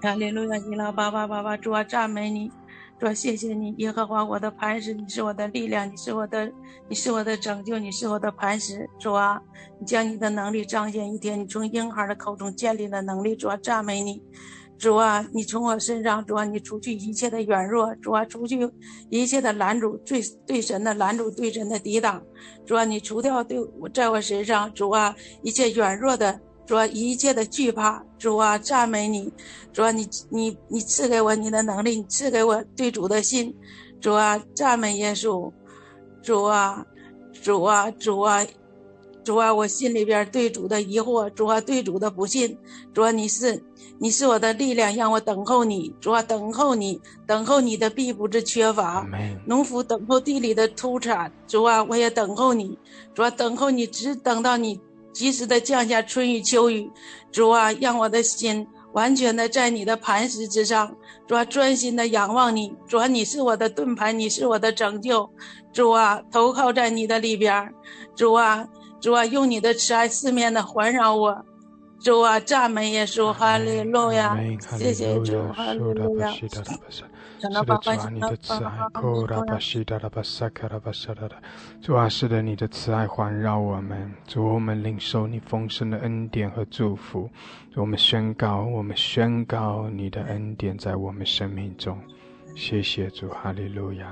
哈利路亚，你老爸爸爸爸，主啊，赞美你。说谢谢你，耶和华我的磐石，你是我的力量，你是我的，你是我的拯救，你是我的磐石。主啊，你将你的能力彰显一天，你从婴孩的口中建立了能力。主啊，赞美你。主啊，你从我身上，主啊，你除去一切的软弱，主啊，除去一切的拦阻，对对神的拦阻，对神的抵挡。主啊，你除掉对我在我身上，主啊，一切软弱的。主啊，一切的惧怕，主啊，赞美你，主啊，你你你赐给我你的能力，你赐给我对主的心，主啊，赞美耶稣，主啊，主啊，主啊，主啊，我心里边对主的疑惑，主啊，对主的不信，主啊，你是你是我的力量，让我等候你，主啊，等候你，等候你的必不是缺乏，农夫等候地里的出产，主啊，我也等候你，主啊，等候你，只等到你。及时的降下春雨秋雨，主啊，让我的心完全的在你的磐石之上，主啊，专心的仰望你，主啊，你是我的盾牌，你是我的拯救，主啊，投靠在你的里边，主啊，主啊，用你的慈爱四面的环绕我，主啊，赞美耶稣，哈利路亚，谢谢主，哈利路亚。是的，主啊，你的慈爱，主啊，是的，你的慈爱环绕我们，主，我们领受你丰盛的恩典和祝福，我们宣告，我们宣告你的恩典在我们生命中，谢谢主，哈利路亚。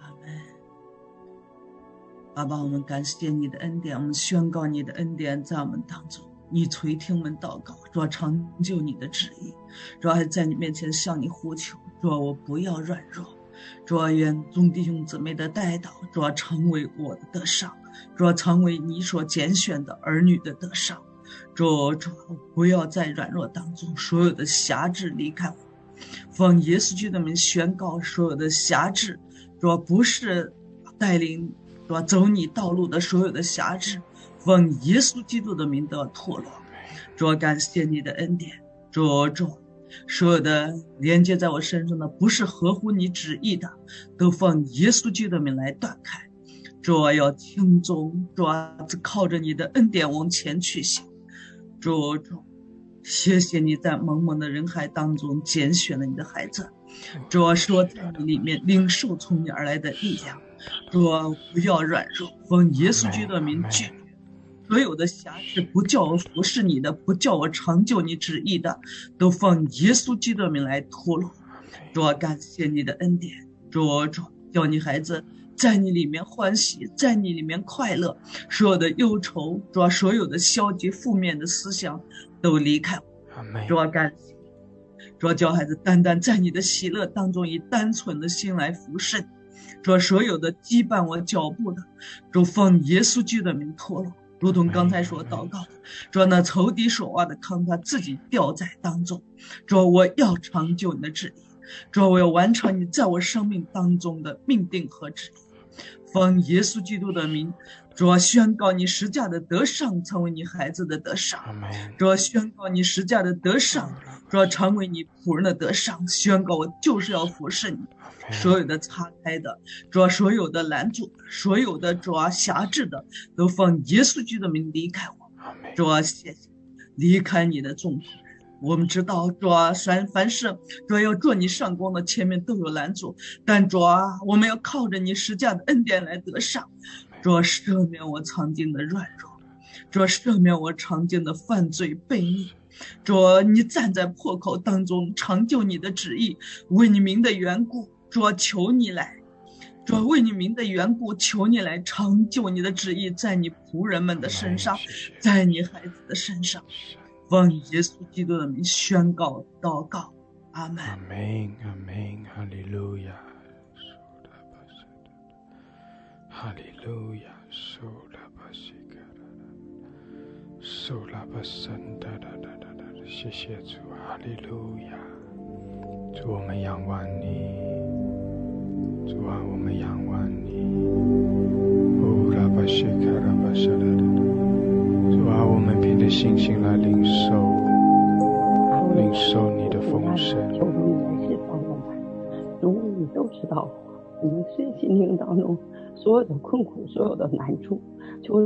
阿门。爸爸，我们感谢你的恩典，我们宣告你的恩典在我们当中。你垂听我们祷告，若成就你的旨意，若还在你面前向你呼求。主我不要软弱，主愿众弟兄姊妹的带导，主成为我的得上，主成为你所拣选的儿女的得上。主主不要在软弱当中，所有的辖制离开我。奉耶稣基督的名宣告，所有的辖制，主不是带领主走你道路的所有的辖制，奉耶稣基督的名得脱落。主感谢你的恩典，主主。所有的连接在我身上的不是合乎你旨意的，都奉耶稣基督的名来断开。主要听从，主只靠着你的恩典往前去行。主主，谢谢你在茫茫的人海当中拣选了你的孩子。主说在你里面领受从你而来的力量。主不要软弱，奉耶稣基督的名去。所有的辖制不叫我服侍你的，不叫我成就你旨意的，都奉耶稣基督的名来脱落。主感谢你的恩典，主主叫你孩子在你里面欢喜，在你里面快乐。所有的忧愁，主所有的消极负面的思想都离开我。主感谢，主啊，叫孩子单单在你的喜乐当中，以单纯的心来服侍。主所有的羁绊我脚步的，主奉耶稣基督的名脱落，如同刚才所祷告的。主那仇敌所挖的坑，他自己掉在当中。主我要成就你的旨意，主我要完成你在我生命当中的命定和旨意。奉耶稣基督的名。主宣告你十架的得胜成为你孩子的得胜，主宣告你十架的得胜，主成为你仆人的得胜。宣告我就是要服侍你，所有的擦开的，主所有的拦阻，所有的主辖制的，都奉耶稣基督的名离开我。主谢谢，离开你的众仆人。我们知道主啊凡凡事主要做你上光的前面都有拦阻，但主啊我们要靠着你施加的恩典来得上。主赦免我曾经的软弱，主赦免我曾经的犯罪悖逆，主你站在破口当中成就你的旨意，为你名的缘故，主求你来，主为你名的缘故，求你来成就你的旨意，在你仆人们的身上，在你孩子的身上，奉耶稣基督的名宣告祷告，阿门。阿门，阿门，哈利路亚。哈利路亚，苏拉巴西卡拉，苏拉巴圣哒哒哒哒哒，谢谢主，哈利路亚，主我们仰望你，主啊我们仰望你，主啊我们凭着信心来领受，领受你的丰盛。求主你，都知道，我们。所有的困苦，所有的难处，就。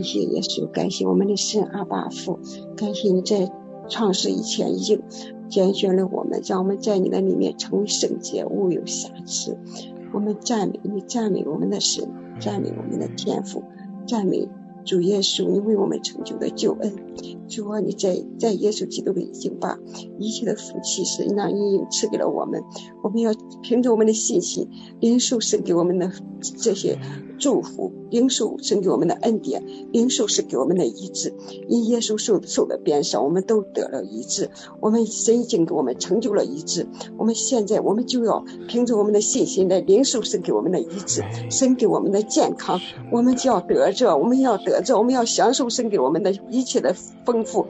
感谢耶稣，感谢我们的神阿爸父，感谢你在创世以前已经拣选了我们，让我们在你的里面成为圣洁，无有瑕疵。我们赞美你，赞美我们的神，赞美我们的天赋，赞美主耶稣，你为我们成就的救恩。主啊，你在在耶稣基督里已经把一切的福气神那已经赐给了我们，我们要凭着我们的信心，领受神给我们的这些祝福。领受神给我们的恩典，领受是给我们的医治。因耶稣受受的鞭伤，我们都得了医治。我们神已经给我们成就了医治。我们现在我们就要凭着我们的信心来领受神给我们的医治，神给我们的健康，我们就要得着，我们要得着，我们要享受神给我们的一切的丰富。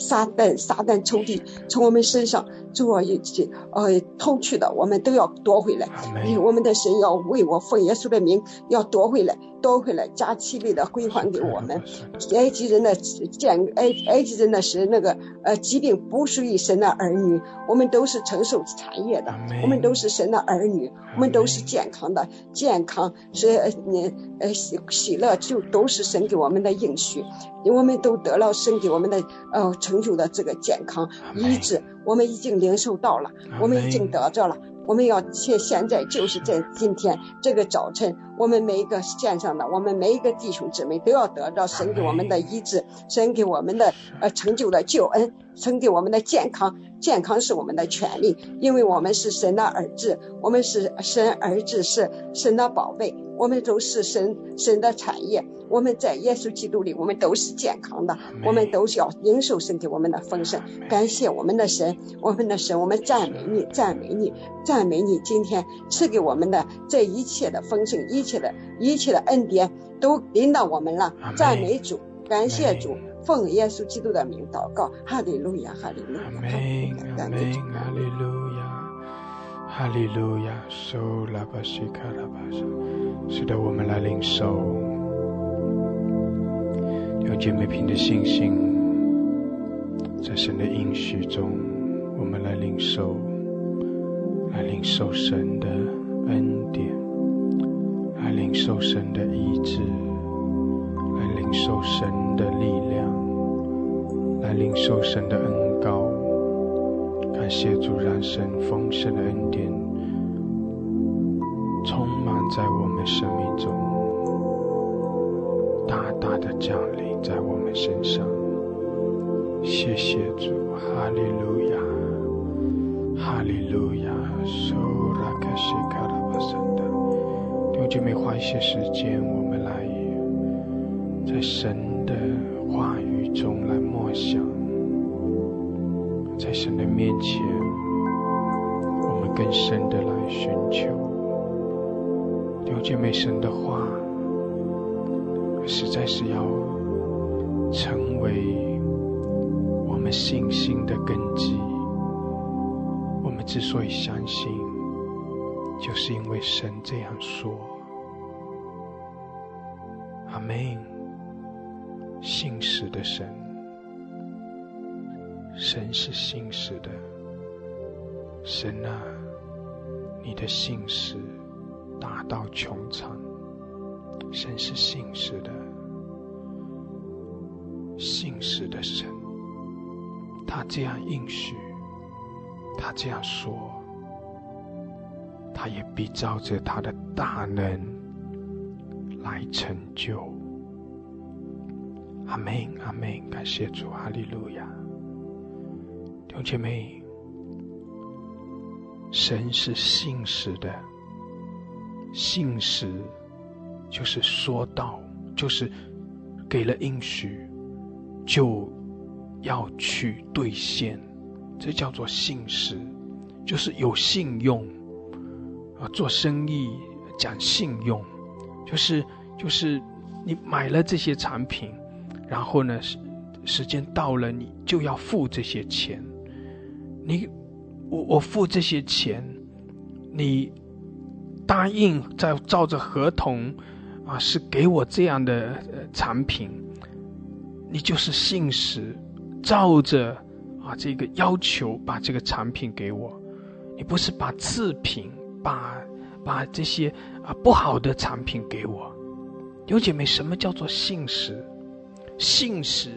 撒旦撒旦仇敌从我们身上做一些呃偷去的，我们都要夺回来。我们的神要为我奉耶稣的名要夺回来。夺回来，加七倍的归还给我们。埃及人的健，埃埃及人的是那个呃疾病不属于神的儿女，我们都是承受产业的，我们都是神的儿女，我们都是健康的，健康是呃呃喜喜乐就都是神给我们的应许，我们都得了神给我们的呃成就的这个健康医治，我们已经领受到了，我们已经得着了。我们要现现在就是在今天这个早晨，我们每一个线上的，我们每一个弟兄姊妹都要得到神给我们的医治，神给我们的呃成就的救恩，神给我们的健康，健康是我们的权利，因为我们是神的儿子，我们是神儿子是神的宝贝。我们都是神神的产业。我们在耶稣基督里，我们都是健康的，我们都是要领受神给我们的丰盛。感谢我们的神，我们的神，我们赞美你，赞美你，赞美你！今天赐给我们的这一切的丰盛，一切的一切的恩典，都临到我们了。赞美主，感谢主，奉耶稣基督的名祷告，哈利路亚，哈利路亚，哈利路亚，哈利路亚，受拉巴西卡拉巴沙，使得我们来领受。用姐妹凭的信心，在神的应许中，我们来领受，来领受神的恩典，来领受神的医治，来领受神的力量，来领受神的恩高。感谢主，让神丰盛的恩典充满在我们生命中，大大的降临。在我们身上，谢谢主，哈利路亚，哈利路亚，苏拉克西卡拉巴桑达。弟兄姐妹，花一些时间，我们来在神的话语中来默想，在神的面前，我们更深的来寻求。弟兄姐妹，神的话实在是要。成为我们信心的根基。我们之所以相信，就是因为神这样说。阿门。信实的神，神是信实的。神啊，你的信实大到穹苍。神是信实的。信实的神，他这样应许，他这样说，他也必照着他的大能来成就。阿门，阿门，感谢主，哈利路亚。弟兄姐妹，神是信实的，信实就是说到，就是给了应许。就要去兑现，这叫做信实，就是有信用啊。做生意讲信用，就是就是你买了这些产品，然后呢，时时间到了，你就要付这些钱。你我我付这些钱，你答应在照着合同啊，是给我这样的产品。你就是信实，照着啊这个要求把这个产品给我，你不是把次品，把把这些啊不好的产品给我。有姐妹，什么叫做信实？信实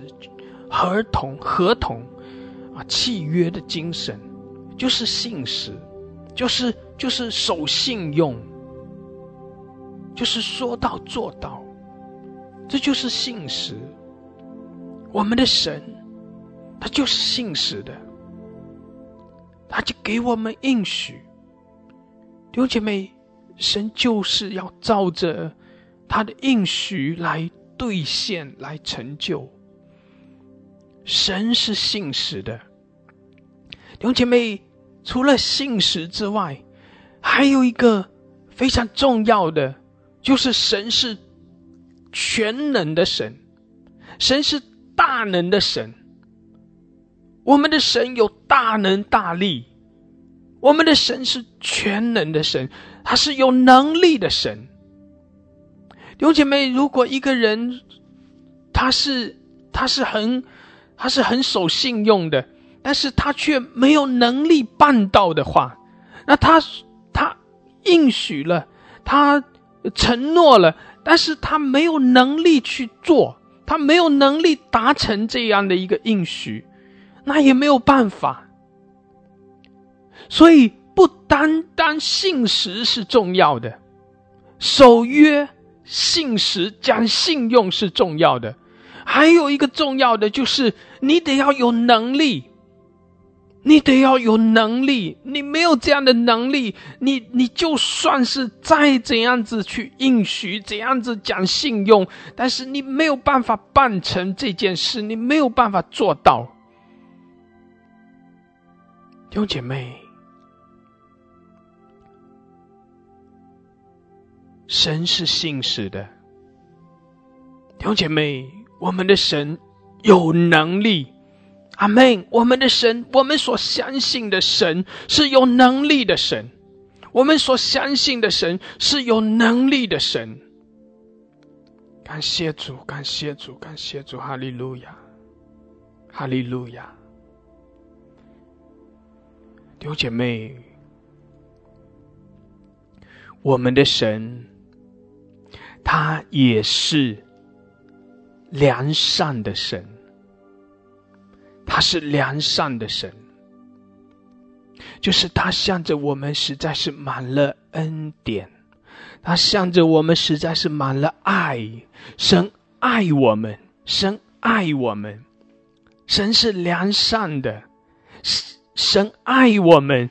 合同合同啊契约的精神，就是信实，就是就是守信用，就是说到做到，这就是信实。我们的神，他就是信实的，他就给我们应许。弟兄姐妹，神就是要照着他的应许来兑现、来成就。神是信实的，弟兄姐妹，除了信实之外，还有一个非常重要的，就是神是全能的神，神是。大能的神，我们的神有大能大力，我们的神是全能的神，他是有能力的神。弟兄姐妹，如果一个人他是他是很他是很守信用的，但是他却没有能力办到的话，那他他应许了，他承诺了，但是他没有能力去做。他没有能力达成这样的一个应许，那也没有办法。所以，不单单信实是重要的，守约、信实、讲信用是重要的，还有一个重要的就是你得要有能力，你得要有能力，你没有这样的能力，你你就算是再怎样子去应许，怎样子讲信用，但是你没有办法办成这件事，你没有办法做到。弟兄姐妹，神是信实的。弟兄姐妹，我们的神有能力。阿门！我们的神，我们所相信的神是有能力的神，我们所相信的神是有能力的神。感谢主，感谢主，感谢主！哈利路亚，哈利路亚！弟兄姐妹，我们的神，他也是良善的神。他是良善的神，就是他向着我们实在是满了恩典，他向着我们实在是满了爱。神爱我们，神爱我们，神是良善的，神爱我们，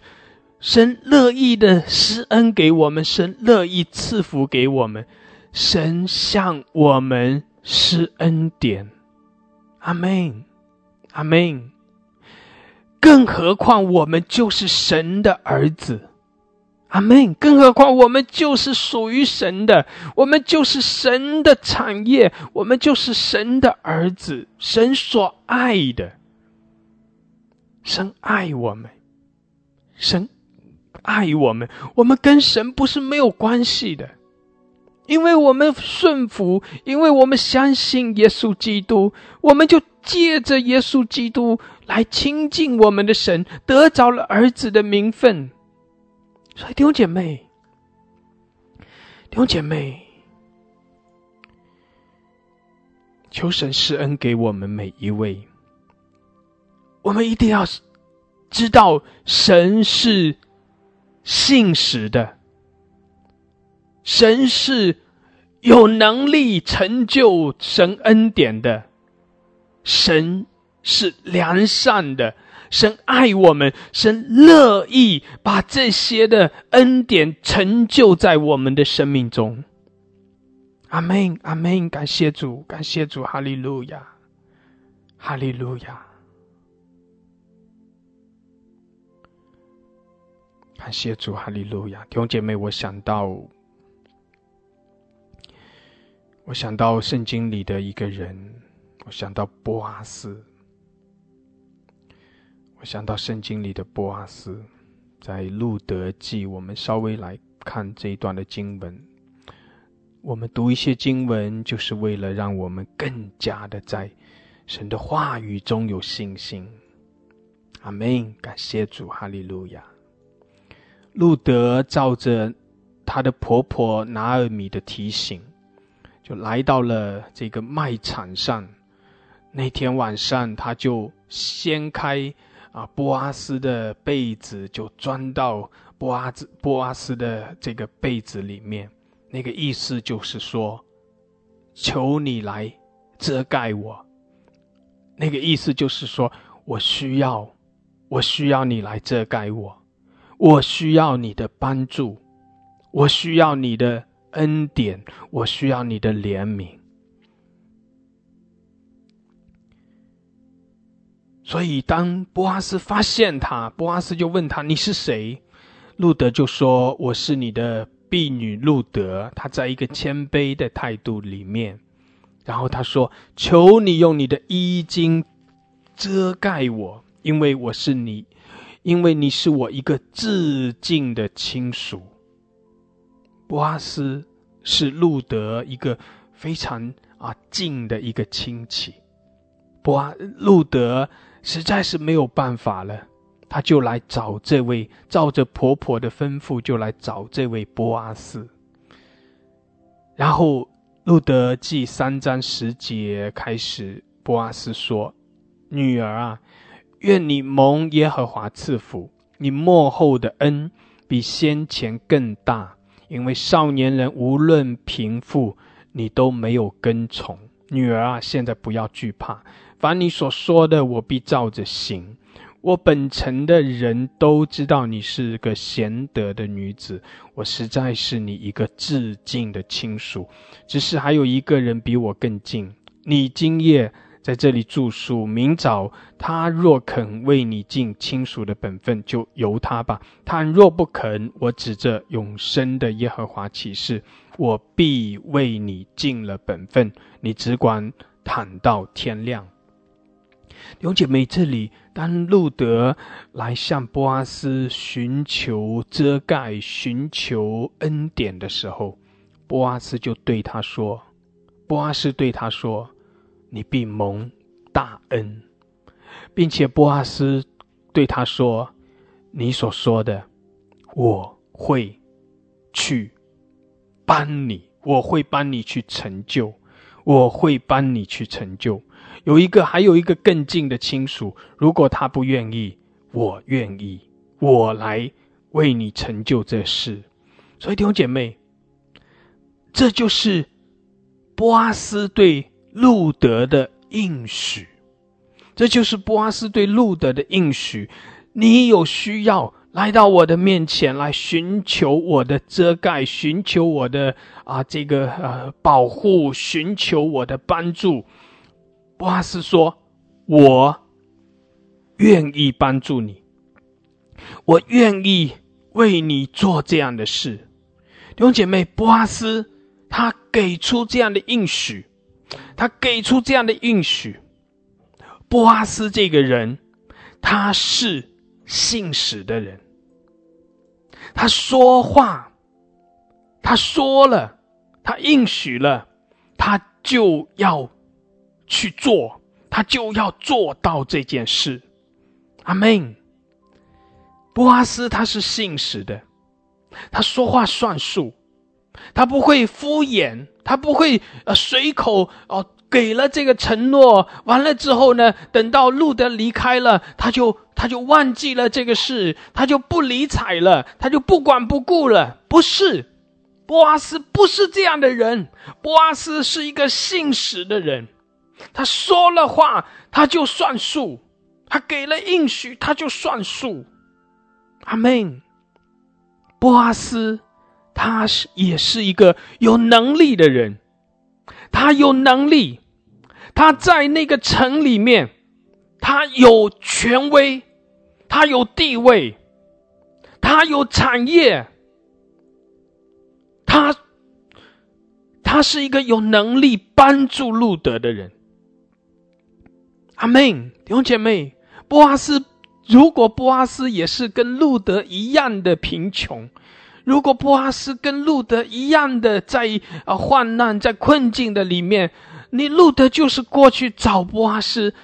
神乐意的施恩给我们，神乐意赐福给我们，神向我们施恩典。阿门。阿门。更何况我们就是神的儿子，阿门。更何况我们就是属于神的，我们就是神的产业，我们就是神的儿子，神所爱的。神爱我们，神爱我们，我们跟神不是没有关系的，因为我们顺服，因为我们相信耶稣基督，我们就。借着耶稣基督来亲近我们的神，得着了儿子的名分。所以弟兄姐妹，弟兄姐妹，求神施恩给我们每一位。我们一定要知道，神是信实的，神是有能力成就神恩典的。神是良善的，神爱我们，神乐意把这些的恩典成就在我们的生命中。阿门，阿门，感谢主，感谢主，哈利路亚，哈利路亚，感谢主，哈利路亚。弟兄姐妹，我想到，我想到圣经里的一个人。我想到波阿斯，我想到圣经里的波阿斯，在路德记，我们稍微来看这一段的经文。我们读一些经文，就是为了让我们更加的在神的话语中有信心。阿门！感谢主，哈利路亚。路德照着他的婆婆拿尔米的提醒，就来到了这个卖场上。那天晚上，他就掀开啊波阿斯的被子，就钻到波阿兹波阿斯的这个被子里面。那个意思就是说，求你来遮盖我。那个意思就是说我需要，我需要你来遮盖我，我需要你的帮助，我需要你的恩典，我需要你的怜悯。所以，当波阿斯发现他，波阿斯就问他：“你是谁？”路德就说：“我是你的婢女路德。”他在一个谦卑的态度里面，然后他说：“求你用你的衣襟遮盖我，因为我是你，因为你是我一个致敬的亲属。”波阿斯是路德一个非常啊近的一个亲戚。波阿路德。实在是没有办法了，他就来找这位，照着婆婆的吩咐，就来找这位波阿斯。然后路德记三章十节开始，波阿斯说：“女儿啊，愿你蒙耶和华赐福，你幕后的恩比先前更大，因为少年人无论贫富，你都没有跟从。女儿啊，现在不要惧怕。”凡你所说的，我必照着行。我本城的人都知道你是个贤德的女子，我实在是你一个至敬的亲属。只是还有一个人比我更近，你今夜在这里住宿，明早他若肯为你尽亲属的本分，就由他吧；他若不肯，我指着永生的耶和华起誓，我必为你尽了本分。你只管躺到天亮。弟兄姐妹，这里当路德来向波阿斯寻求遮盖、寻求恩典的时候，波阿斯就对他说：“波阿斯对他说，你必蒙大恩，并且波阿斯对他说，你所说的，我会去帮你，我会帮你去成就，我会帮你去成就。”有一个，还有一个更近的亲属。如果他不愿意，我愿意，我来为你成就这事。所以弟兄姐妹，这就是波阿斯对路德的应许。这就是波阿斯对路德的应许。你有需要来到我的面前来寻求我的遮盖，寻求我的啊这个呃保护，寻求我的帮助。波阿斯说：“我愿意帮助你，我愿意为你做这样的事。”弟兄姐妹，波阿斯他给出这样的应许，他给出这样的应许。波阿斯这个人，他是信使的人，他说话，他说了，他应许了，他就要。去做，他就要做到这件事。阿门。波阿斯他是信使的，他说话算数，他不会敷衍，他不会呃随口哦给了这个承诺，完了之后呢，等到路德离开了，他就他就忘记了这个事，他就不理睬了，他就不管不顾了。不是，波阿斯不是这样的人，波阿斯是一个信实的人。他说了话，他就算数；他给了应许，他就算数。阿门。波阿斯，他是也是一个有能力的人，他有能力，他在那个城里面，他有权威，他有地位，他有产业，他他是一个有能力帮助路德的人。阿门，弟兄姐妹，波阿斯，如果波阿斯也是跟路德一样的贫穷，如果波阿斯跟路德一样的在啊患难、在困境的里面，你路德就是过去找波阿斯，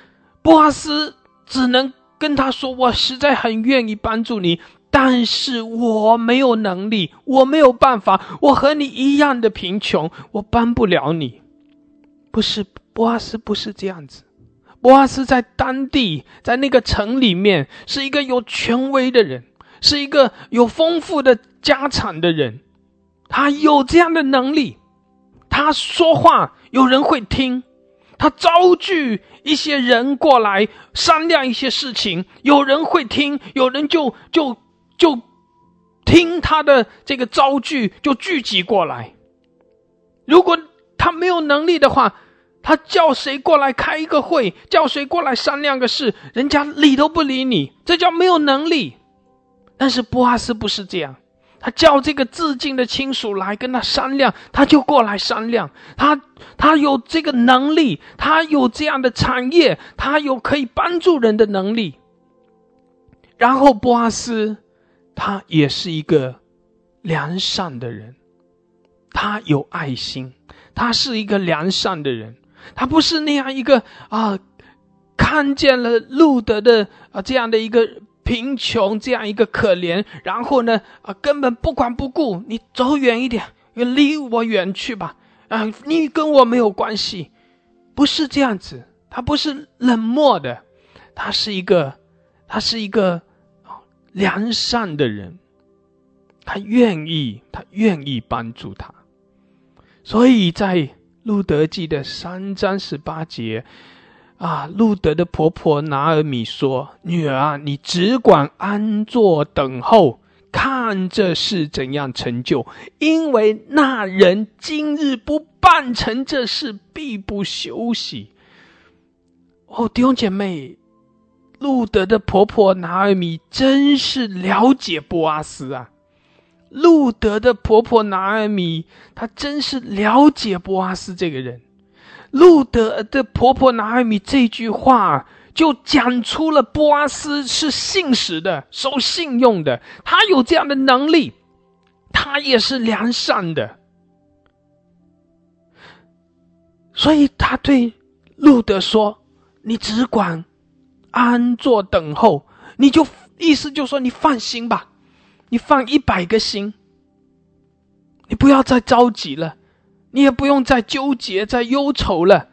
波阿斯只能跟他说：“我实在很愿意帮助你，但是我没有能力，我没有办法，我和你一样的贫穷，我帮不了你。”不是波阿斯，不是这样子。波阿斯在当地，在那个城里面，是一个有权威的人，是一个有丰富的家产的人，他有这样的能力，他说话有人会听，他招聚一些人过来商量一些事情，有人会听，有人就就就听他的这个招聚，就聚集过来。如果他没有能力的话，他叫谁过来开一个会，叫谁过来商量个事，人家理都不理你，这叫没有能力。但是波阿斯不是这样，他叫这个致敬的亲属来跟他商量，他就过来商量。他他有这个能力，他有这样的产业，他有可以帮助人的能力。然后波阿斯，他也是一个良善的人，他有爱心，他是一个良善的人。他不是那样一个啊，看见了路德的啊这样的一个贫穷，这样一个可怜，然后呢啊根本不管不顾，你走远一点，离我远去吧啊，你跟我没有关系，不是这样子，他不是冷漠的，他是一个，他是一个良善的人，他愿意，他愿意帮助他，所以在。路德记的三章十八节，啊，路德的婆婆拿尔米说：“女儿啊，你只管安坐等候，看这事怎样成就。因为那人今日不办成这事，必不休息。”哦，弟兄姐妹，路德的婆婆拿尔米真是了解波阿斯啊！路德的婆婆拿尔米，她真是了解波阿斯这个人。路德的婆婆拿尔米这句话，就讲出了波阿斯是信实的、守信用的，他有这样的能力，他也是良善的，所以他对路德说。你只管安坐等候，你就意思就说你放心吧，你放一百个心，你不要再着急了，你也不用再纠结、再忧愁了，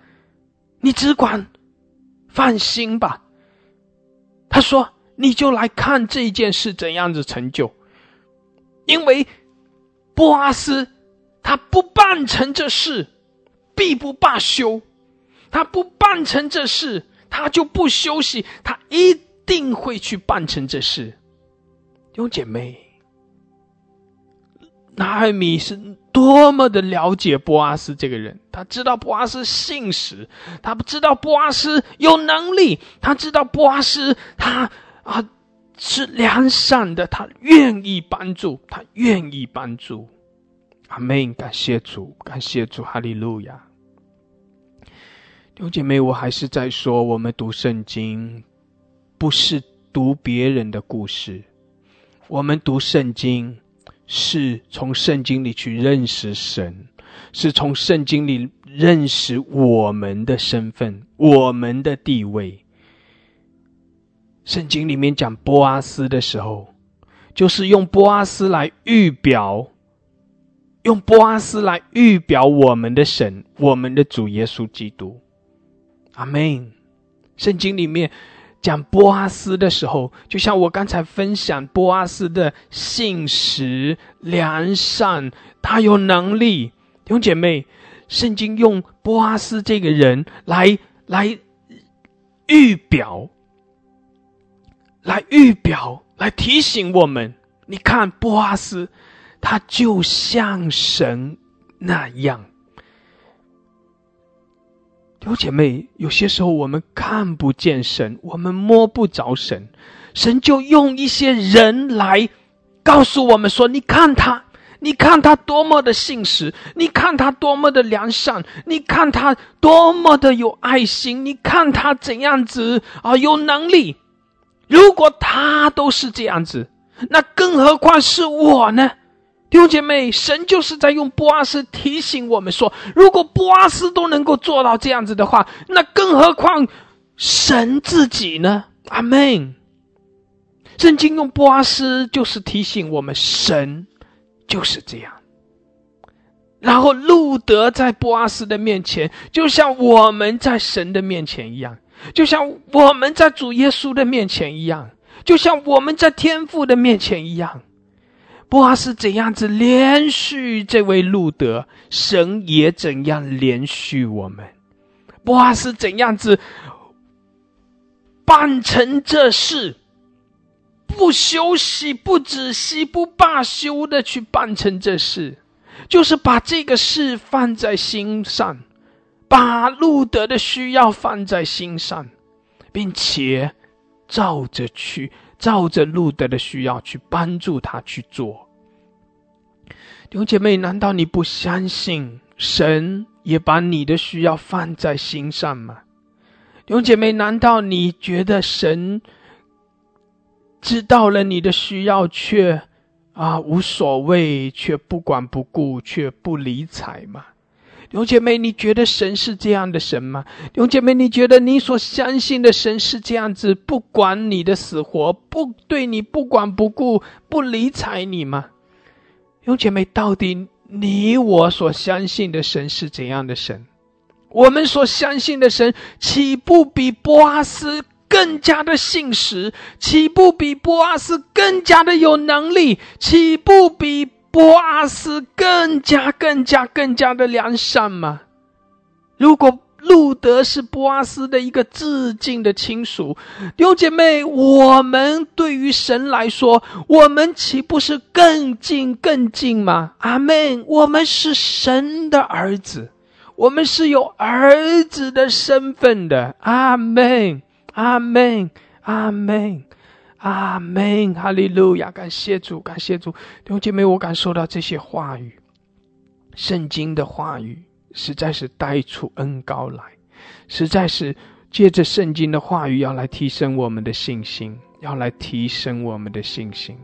你只管放心吧。他说：“你就来看这件事怎样子成就，因为波阿斯他不办成这事，必不罢休。”他不办成这事，他就不休息，他一定会去办成这事。弟姐妹，拿尔米是多么的了解波阿斯这个人，他知道波阿斯信实，他不知道波阿斯有能力，他知道波阿斯他啊是良善的，他愿意帮助，他愿意帮助。阿门！感谢主，感谢主，哈利路亚。弟姐妹，我还是在说，我们读圣经，不是读别人的故事，我们读圣经是从圣经里去认识神，是从圣经里认识我们的身份、我们的地位。圣经里面讲波阿斯的时候，就是用波阿斯来预表，用波阿斯来预表我们的神，我们的主耶稣基督。阿门。圣经里面讲波阿斯的时候，就像我刚才分享波阿斯的信实、良善，他有能力。弟兄姐妹，圣经用波阿斯这个人来来预表，来预表，来提醒我们：你看波阿斯，他就像神那样。有姐妹，有些时候我们看不见神，我们摸不着神，神就用一些人来告诉我们说：“你看他，你看他多么的信实，你看他多么的良善，你看他多么的有爱心，你看他怎样子啊有能力。如果他都是这样子，那更何况是我呢？”弟兄姐妹，神就是在用波阿斯提醒我们说：如果波阿斯都能够做到这样子的话，那更何况神自己呢？阿门。圣经用波阿斯就是提醒我们，神就是这样。然后路德在波阿斯的面前，就像我们在神的面前一样，就像我们在主耶稣的面前一样，就像我们在天父的面前一样。波阿斯怎样子连续这位路德，神也怎样连续我们。波阿斯怎样子办成这事，不休息、不止息、不罢休的去办成这事，就是把这个事放在心上，把路德的需要放在心上，并且照着去。照着路德的需要去帮助他去做，弟兄姐妹，难道你不相信神也把你的需要放在心上吗？弟兄姐妹，难道你觉得神知道了你的需要，却啊无所谓，却不管不顾，却不理睬吗？弟兄姐妹，你觉得神是这样的神吗？弟兄姐妹，你觉得你所相信的神是这样子，不管你的死活，不对你不管不顾，不理睬你吗？弟兄姐妹，到底你我所相信的神是怎样的神？我们所相信的神，岂不比波阿斯更加的信实？岂不比波阿斯更加的有能力？岂不比？波阿斯更加、更加、更加的良善吗？如果路德是波阿斯的一个至近的亲属。弟兄姐妹，我们对于神来说，我们岂不是更近更近吗？阿门。我们是神的儿子，我们是有儿子的身份的。阿门，阿门，阿门，阿门。哈利路亚！感谢主，感谢主。弟兄姐妹，我感受到这些话语，圣经的话语。实在是带出恩高来，实在是借着圣经的话语，要来提升我们的信心，要来提升我们的信心。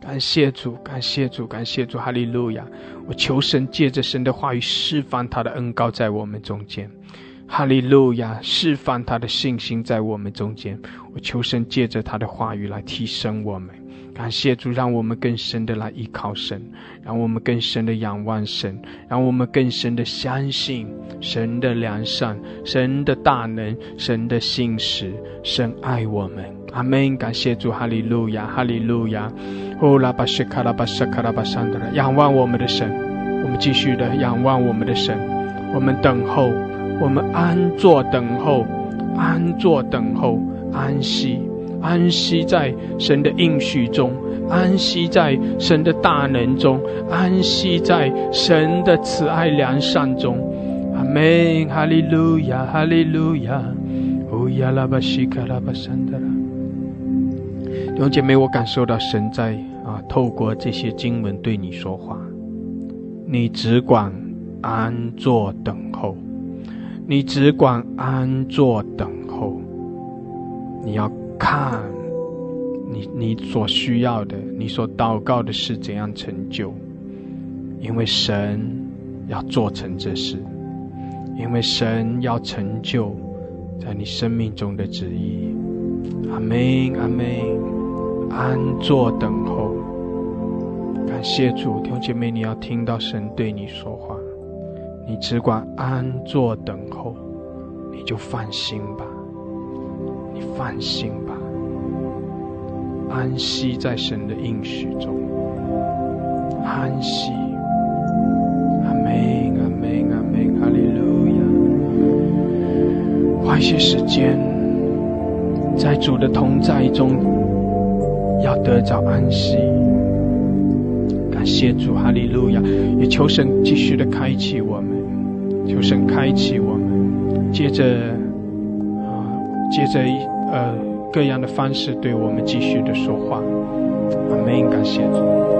感谢主，感谢主，感谢主，哈利路亚！我求神借着神的话语释放他的恩高在我们中间，哈利路亚！释放他的信心在我们中间。我求神借着他的话语来提升我们。感谢主，让我们更深的来依靠神，让我们更深的仰望神，让我们更深的相信神的良善、神的大能、神的信实、神爱我们。阿门！感谢主，哈利路亚，哈利路亚。哦，拉巴西卡拉巴沙卡拉巴山的仰望我们的神，我们继续的仰望我们的神，我们等候，我们安坐等候，安坐等候，安息。安息在神的应许中，安息在神的大能中，安息在神的慈爱良善中。阿门，哈利路亚，哈利路亚。哦呀，拉巴西卡拉巴山德拉。弟兄姐妹，我感受到神在啊，透过这些经文对你说话。你只管安坐等候，你只管安坐等候，你要。看，你你所需要的，你所祷告的是怎样成就？因为神要做成这事，因为神要成就在你生命中的旨意。阿门，阿门。安坐等候，感谢主，弟兄姐妹，你要听到神对你说话，你只管安坐等候，你就放心吧，你放心吧。安息在神的应许中，安息。阿门，阿门，阿门，哈利路亚。花一些时间在主的同在中，要得着安息。感谢主，哈利路亚。也求神继续的开启我们，求神开启我们，接着啊，接着呃。各样的方式对我们继续的说话，阿门，感谢主。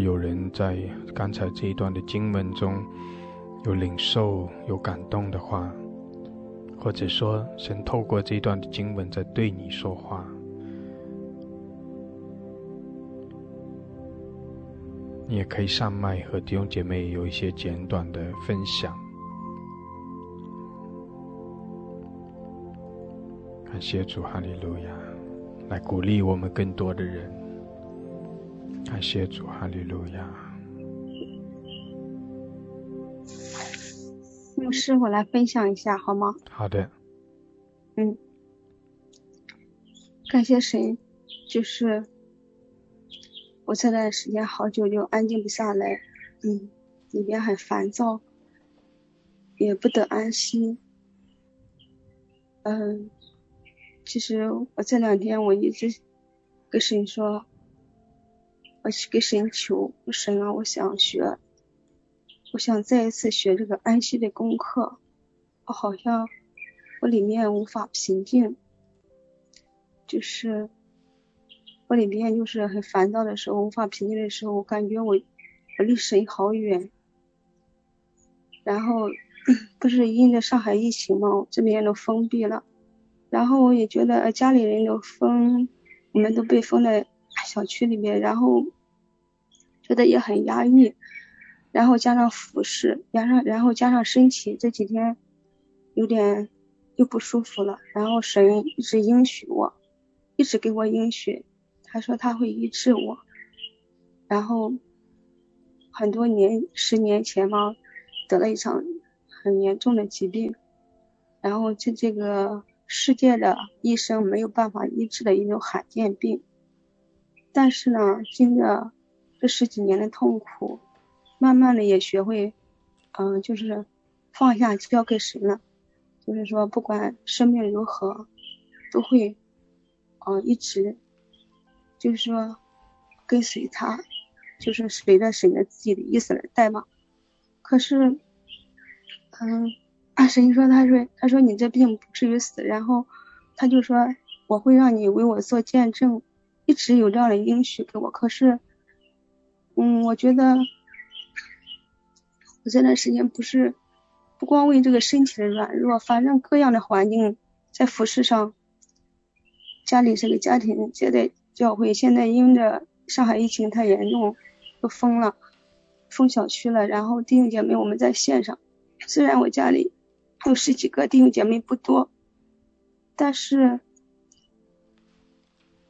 有人在刚才这一段的经文中有领受、有感动的话，或者说神透过这一段的经文在对你说话，你也可以上麦和弟兄姐妹有一些简短的分享。感谢主，哈利路亚，来鼓励我们更多的人。感谢主，哈利路亚。牧师，我来分享一下好吗？好的。嗯，感谢神，就是我这段时间好久就安静不下来，嗯，里边很烦躁，也不得安心，嗯，其实我这两天我一直跟神说，我去给神求，神啊，我想学，我想再一次学这个安息的功课，我好像我里面无法平静，就是我里面就是很烦躁的时候，无法平静的时候，我感觉我我离神好远，然后不是因着上海疫情嘛，这边都封闭了。然后我也觉得家里人都封，我们都被封了小区里面，然后觉得也很压抑，然后加上服饰，加上然后加上身体这几天有点又不舒服了，然后神一直应许我，一直给我应许，他说他会医治我，然后很多年十年前嘛得了一场很严重的疾病，然后这这个。世界的医生没有办法医治的一种罕见病，但是呢，经着这十几年的痛苦，慢慢的也学会，嗯，就是放下交给神了。就是说，不管生命如何，都会，嗯，一直，就是说，跟随他，就是随着神的自己的意思来带嘛。可是，嗯。阿神说：“他说，他说你这病不至于死，然后他就说我会让你为我做见证，一直有这样的应许给我。可是，嗯，我觉得我这段时间不是不光为这个身体的软弱，反正各样的环境在服饰上，家里这个家庭接待教会，现在因着上海疫情太严重，都封了，封小区了。然后弟兄姐妹我们在线上，虽然我家里还。”有十几个弟兄姐妹不多，但是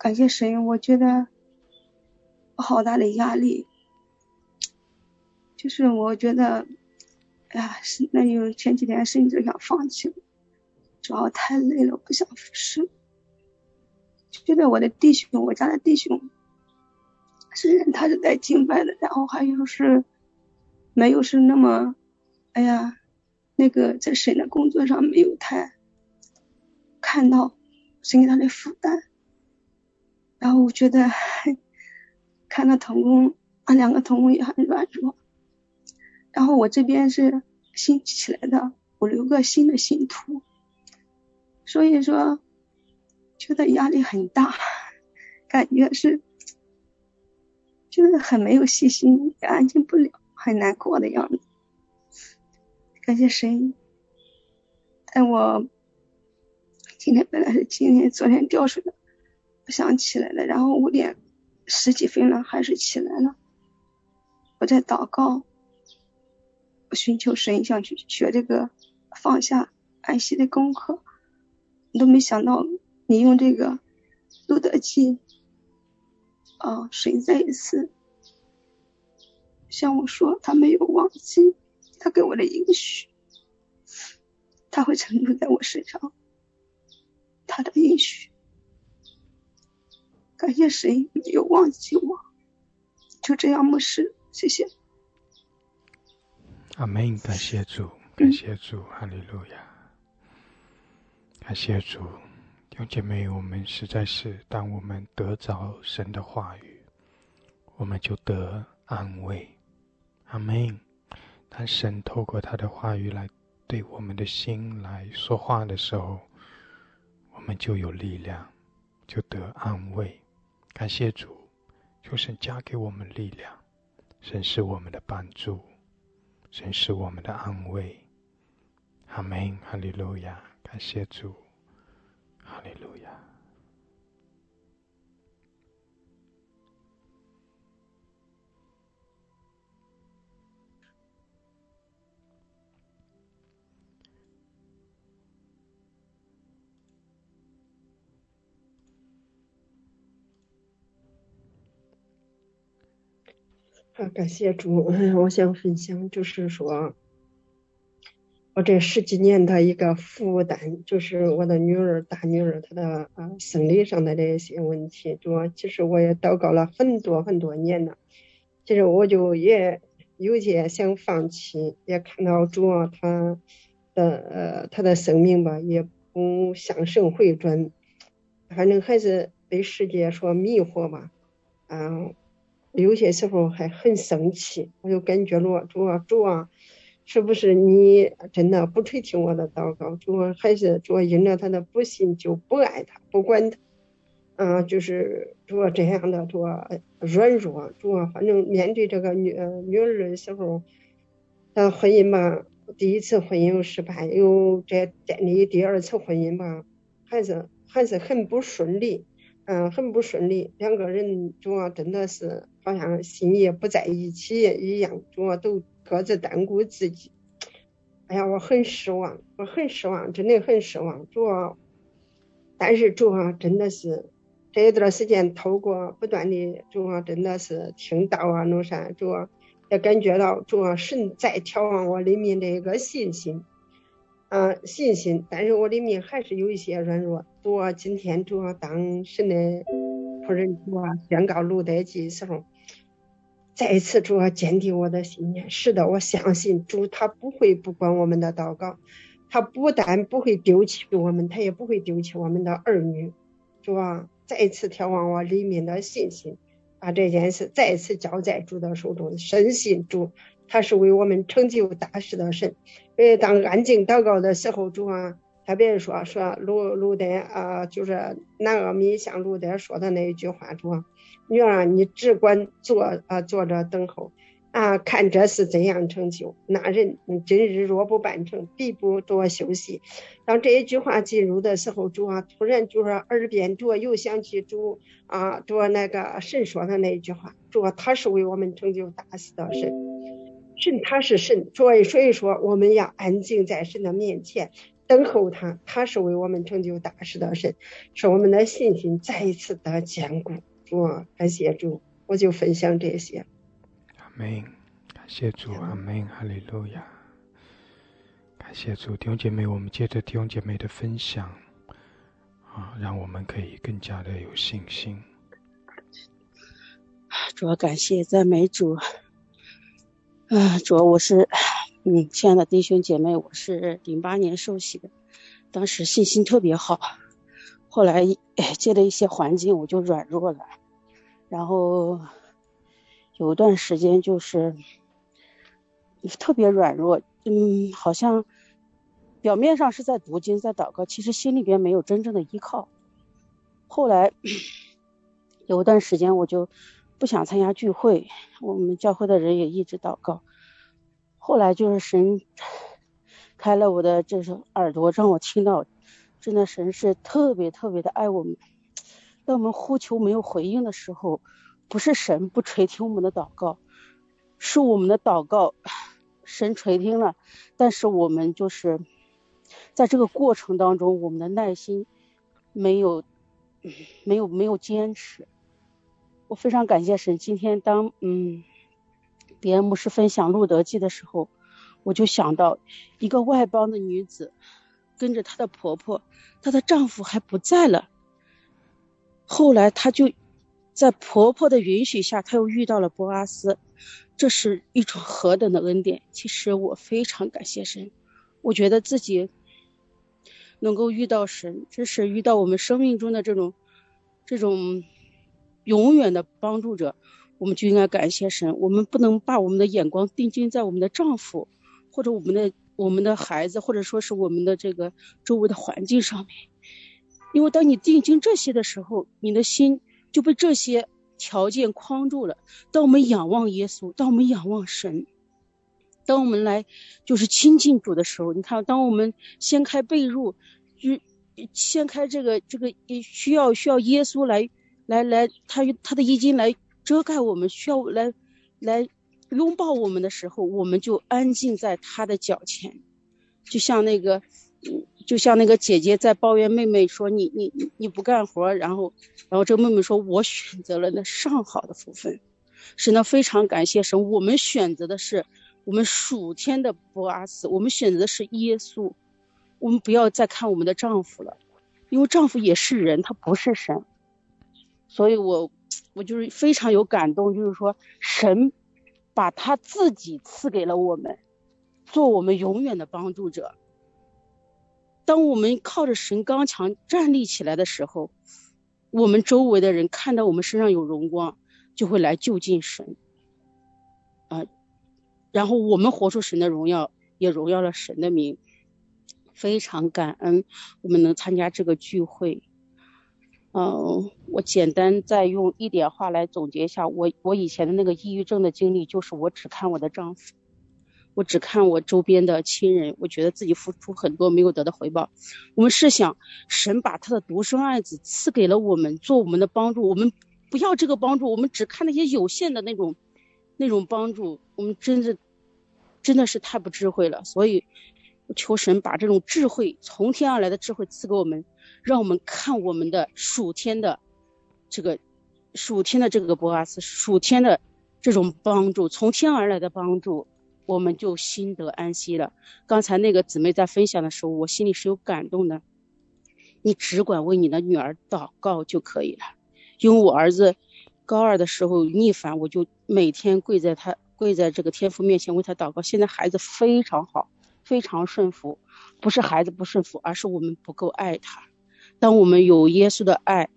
感谢神，我觉得我好大的压力，就是我觉得，哎呀，是那有前几天甚至想放弃，主要太累了，不想服侍。觉得我的弟兄，我家的弟兄，虽然他是在敬拜的，然后还有是没有是那么，哎呀。那个在神的工作上没有太看到神给他的负担，然后我觉得看到童工，啊两个童工也很软弱，然后我这边是新起来的五六个新的信徒，所以说觉得压力很大，感觉是就是很没有信心，也安静不了，很难过的样子。感谢神，哎我今天本来是今天昨天掉水的，不想起来了，然后五点十几分了还是起来了。我在祷告，寻求神，想去学这个放下安息的功课，你都没想到你用这个路德记，啊，神再一次向我说，他没有忘记。他给我的应许，他会承诺在我身上。他的应许，感谢神没有忘记我。就这样，牧师，谢谢。阿门，感谢主，感谢主，哈利路亚，感谢主。弟兄姐妹，我们实在是，当我们得着神的话语，我们就得安慰。阿门。当神透过他的话语来对我们的心来说话的时候，我们就有力量，就得安慰。感谢主，求神加给我们力量。神是我们的帮助，神是我们的安慰。阿门，哈利路亚！感谢主，哈利路亚。啊，感谢主！我想分享，就是说，我这十几年的一个负担，就是我的女儿、大女儿她的啊生理上的这些问题。主，其实我也祷告了很多很多年了，其实我就也有些想放弃，也看到主她的呃她的生命吧，也不向神回转，反正还是被世界所迷惑吧，嗯，有些时候还很生气，我就感觉着主啊主啊，是不是你真的不垂听我的祷告？主啊还是主因着他的不信就不爱他，不管他，嗯，就是主这样的主软弱，主反正面对这个女女儿的时候，的婚姻吧。第一次婚姻失败，又这建立第二次婚姻吧，还是还是很不顺利，嗯，很不顺利。两个人主要真的是好像心也不在一起一样，主要都各自单顾自己。哎呀，我很失望，我很失望，真的很失望。主要，但是主要真的是这一段时间，透过不断的主要真的是听到啊，那啥主要。也感觉到主要神在调望我里面的一个信心，啊信心，但是我里面还是有一些软弱。主啊，今天主要当神的仆人主啊宣告路德记时候，再一次主要坚定我的信念。是的，我相信主他不会不管我们的祷告，他不但不会丢弃我们，他也不会丢弃我们的儿女。主啊，再一次眺望我里面的信心。把这件事再次交在主的手中，深信主他是为我们成就大事的神。因为当安静祷告的时候，主啊，特别说说路路德啊，就是南阿米向路德说的那一句话，主，女儿你只管坐啊坐着等候。啊，看这是怎样成就？那人你今日若不办成，必不多休息。当这一句话进入的时候，主啊，突然就说耳边主又想起主啊，主那个神说的那一句话，主啊他是为我们成就大事的神，神他是神，所以所以说我们要安静在神的面前等候他，他是为我们成就大事的神，使我们的信心再一次的坚固。主，感谢主，我就分享这些。阿门，感谢主，阿门，哈利路亚，感谢主，弟兄姐妹，我们接着弟兄姐妹的分享，啊，让我们可以更加的有信心。主要感谢赞美主，啊，主要我是，嗯，亲爱的弟兄姐妹，我是零八年受洗的，当时信心特别好，后来接了一些环境，我就软弱了，然后。有一段时间就是特别软弱，嗯，好像表面上是在读经、在祷告，其实心里边没有真正的依靠。后来有一段时间，我就不想参加聚会，我们教会的人也一直祷告。后来就是神开了我的这种耳朵，让我听到，真的神是特别特别的爱我们。当我们呼求没有回应的时候。不是神不垂听我们的祷告，是我们的祷告，神垂听了，但是我们就是在这个过程当中，我们的耐心没有，没有没有坚持。我非常感谢神。今天当嗯，别人牧师分享路德记的时候，我就想到一个外邦的女子，跟着她的婆婆，她的丈夫还不在了，后来她就。在婆婆的允许下，她又遇到了波阿斯，这是一种何等的恩典！其实我非常感谢神，我觉得自己能够遇到神，这是遇到我们生命中的这种这种永远的帮助者，我们就应该感谢神。我们不能把我们的眼光定睛在我们的丈夫，或者我们的我们的孩子，或者说是我们的这个周围的环境上面，因为当你定睛这些的时候，你的心。就被这些条件框住了。当我们仰望耶稣，当我们仰望神，当我们来就是亲近主的时候，你看，当我们掀开被褥，就掀开这个这个需要需要耶稣来来来，他他的衣襟来遮盖我们，需要来来拥抱我们的时候，我们就安静在他的脚前，就像那个。就像那个姐姐在抱怨妹妹说你你你不干活，然后然后这个妹妹说，我选择了那上好的福分，神呢非常感谢神，我们选择的是我们属天的波阿斯，我们选择的是耶稣，我们不要再看我们的丈夫了，因为丈夫也是人，他不是神，所以我我就是非常有感动，就是说神把他自己赐给了我们，做我们永远的帮助者。当我们靠着神刚强站立起来的时候，我们周围的人看到我们身上有荣光，就会来就近神。啊，然后我们活出神的荣耀，也荣耀了神的名。非常感恩我们能参加这个聚会。嗯，我简单再用一点话来总结一下，我我以前的那个抑郁症的经历，就是我只看我的丈夫。我只看我周边的亲人，我觉得自己付出很多没有得到回报。我们试想，神把他的独生爱子赐给了我们，做我们的帮助，我们不要这个帮助，我们只看那些有限的那种那种帮助，我们真的真的是太不智慧了。所以，求神把这种智慧从天而来的智慧赐给我们，让我们看我们的属天的这个属天的这个博阿斯，属天的这种帮助，从天而来的帮助。我们就心得安息了。刚才那个姊妹在分享的时候，我心里是有感动的。你只管为你的女儿祷告就可以了。因为我儿子高二的时候逆反，我就每天跪在他跪在这个天父面前为他祷告。现在孩子非常好，非常顺服，不是孩子不顺服，而是我们不够爱他。当我们有耶稣的爱，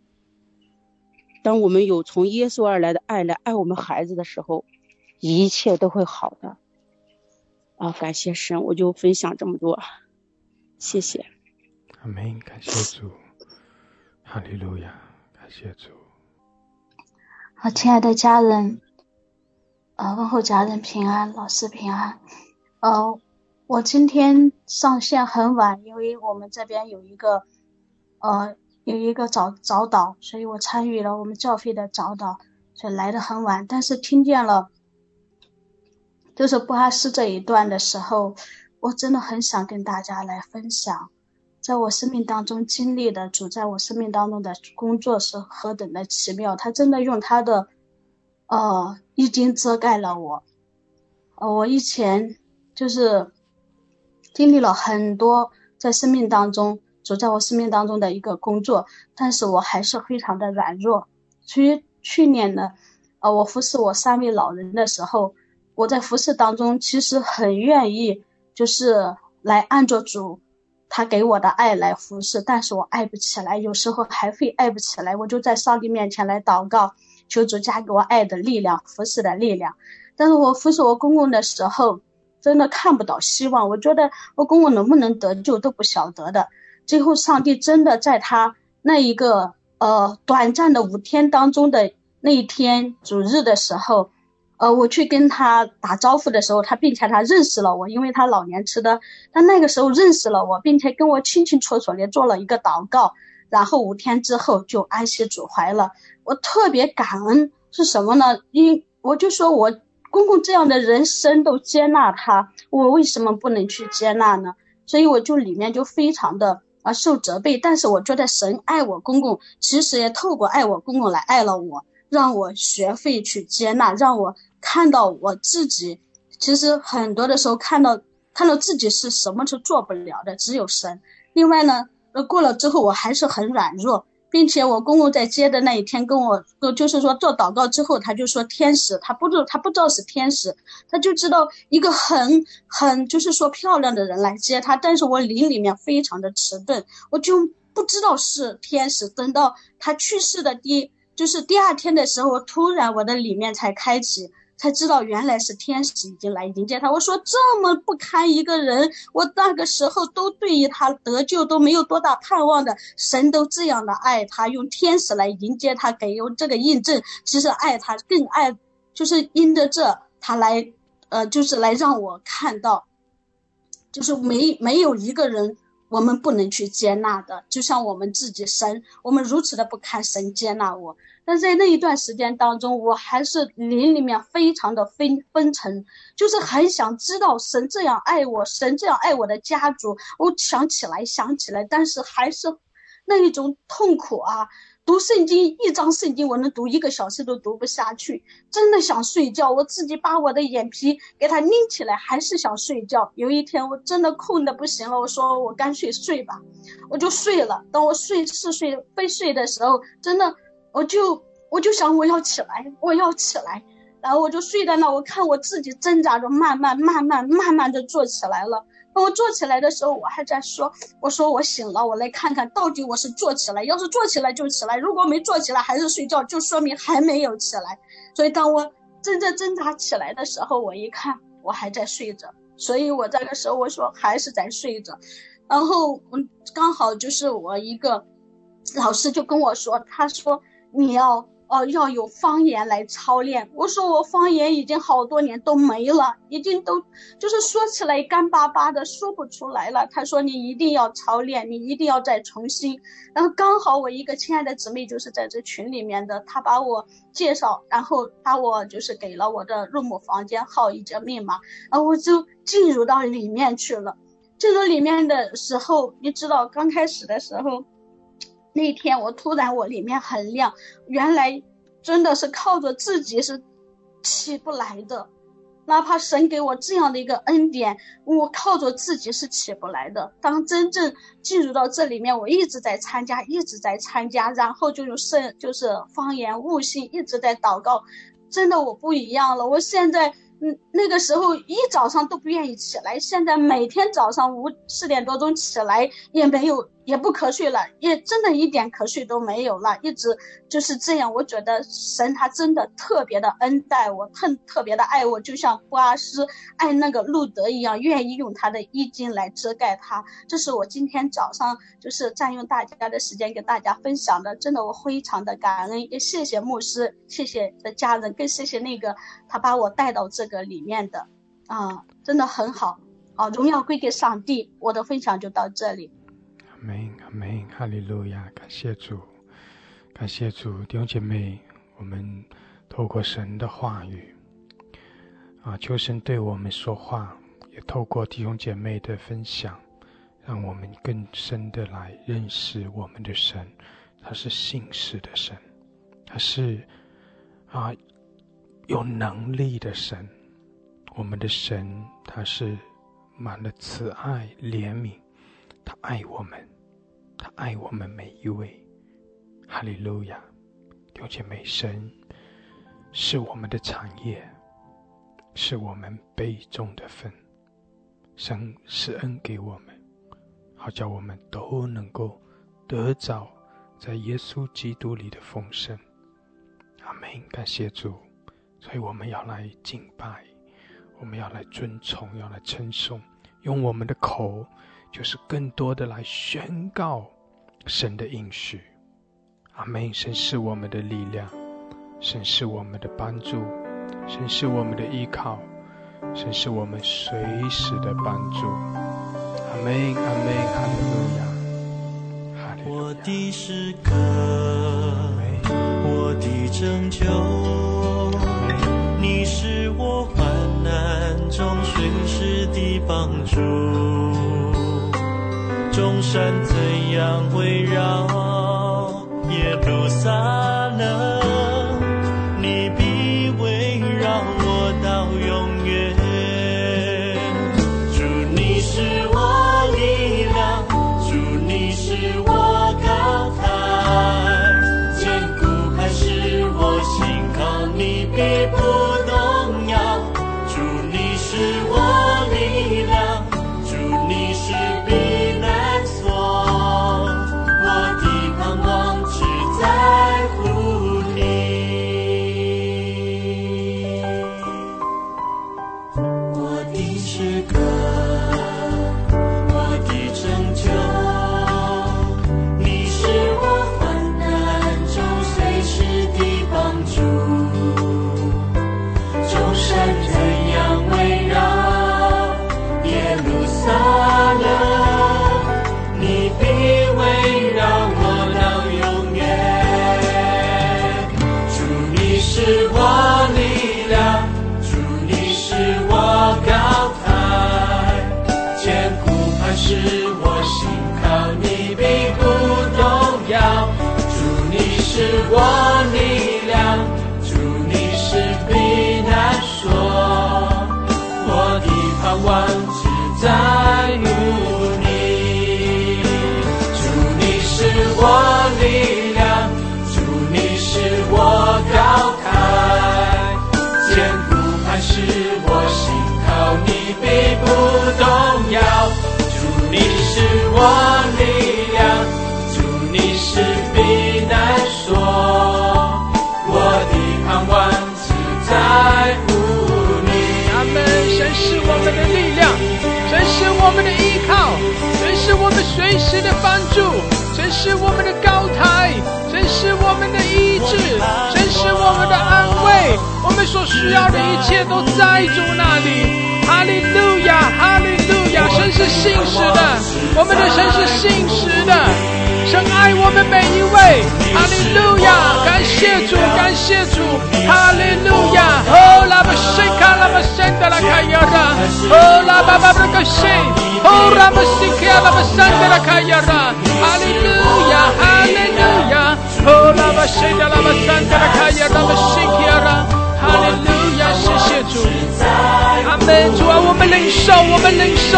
当我们有从耶稣而来的爱来爱我们孩子的时候，一切都会好的。啊，感谢神，我就分享这么多，谢谢。阿门，感谢主，哈利路亚，感谢主。好，亲爱的家人，呃，问候家人平安，老师平安。呃，我今天上线很晚，因为我们这边有一个，呃，有一个早早祷，所以我参与了我们教会的早祷，所以来的很晚，但是听见了。就是布哈斯这一段的时候，我真的很想跟大家来分享，在我生命当中经历的主在我生命当中的工作是何等的奇妙。他真的用他的，呃，衣襟遮盖了我。呃，我以前就是经历了很多在生命当中主在我生命当中的一个工作，但是我还是非常的软弱。所以去年呢，呃，我服侍我三位老人的时候。我在服侍当中，其实很愿意，就是来按着主他给我的爱来服侍，但是我爱不起来，有时候还会爱不起来，我就在上帝面前来祷告，求主加给我爱的力量，服侍的力量。但是我服侍我公公的时候，真的看不到希望，我觉得我公公能不能得救都不晓得的。最后，上帝真的在他那一个呃短暂的五天当中的那一天主日的时候。呃，我去跟他打招呼的时候，他并且他认识了我，因为他老年痴的，他那个时候认识了我，并且跟我清清楚楚的做了一个祷告，然后五天之后就安息主怀了。我特别感恩是什么呢？因我就说我公公这样的人生都接纳他，我为什么不能去接纳呢？所以我就里面就非常的而受责备，但是我觉得神爱我公公，其实也透过爱我公公来爱了我，让我学会去接纳，让我。看到我自己，其实很多的时候看到看到自己是什么是做不了的，只有神。另外呢，呃，过了之后我还是很软弱，并且我公公在接的那一天跟我，就是说做祷告之后，他就说天使，他不知道他不知道是天使，他就知道一个很很就是说漂亮的人来接他，但是我灵里面非常的迟钝，我就不知道是天使。等到他去世的第就是第二天的时候，突然我的里面才开启。才知道原来是天使已经来迎接他。我说这么不堪一个人，我那个时候都对于他得救都没有多大盼望的，神都这样的爱他，用天使来迎接他，给用这个印证。其实爱他更爱，就是因着这他来，呃，就是来让我看到，就是没没有一个人。我们不能去接纳的，就像我们自己神，我们如此的不堪神接纳我。但在那一段时间当中，我还是灵里面非常的分分沉，就是很想知道神这样爱我，神这样爱我的家族。我想起来，想起来，但是还是那一种痛苦啊。读圣经，一张圣经我能读一个小时都读不下去，真的想睡觉。我自己把我的眼皮给它拎起来，还是想睡觉。有一天我真的困的不行了，我说我干脆睡吧，我就睡了。等我睡是睡非睡的时候，真的我就我就想我要起来，我要起来，然后我就睡在那。我看我自己挣扎着，慢慢慢慢慢慢的坐起来了。我坐起来的时候，我还在说：“我说我醒了，我来看看到底我是坐起来。要是坐起来就起来，如果没坐起来还是睡觉，就说明还没有起来。所以当我真正挣扎起来的时候，我一看我还在睡着。所以我这个时候我说还是在睡着。然后嗯，刚好就是我一个老师就跟我说，他说你要。”哦，要有方言来操练。我说我方言已经好多年都没了，已经都就是说起来干巴巴的，说不出来了。他说你一定要操练，你一定要再重新。然后刚好我一个亲爱的姊妹就是在这群里面的，她把我介绍，然后把我就是给了我的入母房间号以及密码，然后我就进入到里面去了。进入里面的时候，你知道刚开始的时候。那天我突然我里面很亮，原来真的是靠着自己是起不来的，哪怕神给我这样的一个恩典，我靠着自己是起不来的。当真正进入到这里面，我一直在参加，一直在参加，然后就用圣就是方言悟性一直在祷告，真的我不一样了，我现在。嗯，那个时候一早上都不愿意起来，现在每天早上五四点多钟起来也没有，也不瞌睡了，也真的一点瞌睡都没有了，一直就是这样。我觉得神他真的特别的恩待我，特特别的爱我，就像布阿斯爱那个路德一样，愿意用他的衣襟来遮盖他。这是我今天早上就是占用大家的时间跟大家分享的，真的我非常的感恩，也谢谢牧师，谢谢的家人，更谢谢那个他把我带到这个。里面的啊，真的很好，啊，荣耀归给上帝。我的分享就到这里。阿门，阿门，哈利路亚，感谢主，感谢主，弟兄姐妹，我们透过神的话语啊，求神对我们说话，也透过弟兄姐妹的分享，让我们更深的来认识我们的神。他是信实的神，他是啊有能力的神。我们的神，他是满了慈爱怜悯，他爱我们，他爱我们每一位。哈利路亚！弟姐妹，神是我们的产业，是我们杯中的分。神施恩给我们，好叫我们都能够得着在耶稣基督里的丰盛。阿门！感谢主，所以我们要来敬拜。我们要来尊崇，要来称颂，用我们的口，就是更多的来宣告神的应许。阿门！神是我们的力量，神是我们的帮助，神是我们的依靠，神是我们随时的帮助。阿门！阿门！哈利路亚！哈利路亚！我的诗歌，我的拯救，你是我患难。中随时的帮助，众山怎样围绕？耶路撒我力量，助你势必难说。我的盼望只在乎你。阿门！神是我们的力量，神是我们的依靠，神是我们随时的帮助，神是我们的高台，神是我们的医治。我们的安慰。我们所需要的一切都在主那里。哈利路亚，哈利路亚！神是信实的，我们的神是信实的，神爱我们每一位。哈利路亚，感谢主，感谢主，哈利路亚。哦，拉巴西卡拉巴圣德拉卡亚拉，哦，拉巴巴布格西，哦，拉巴西卡拉巴圣德拉卡亚拉，哈利路亚，哈利路亚，哦，拉巴西卡拉巴圣德拉卡亚拉巴西卡拉，哈利路亚，谢谢主。阿门！主啊，我们领受，我们领受，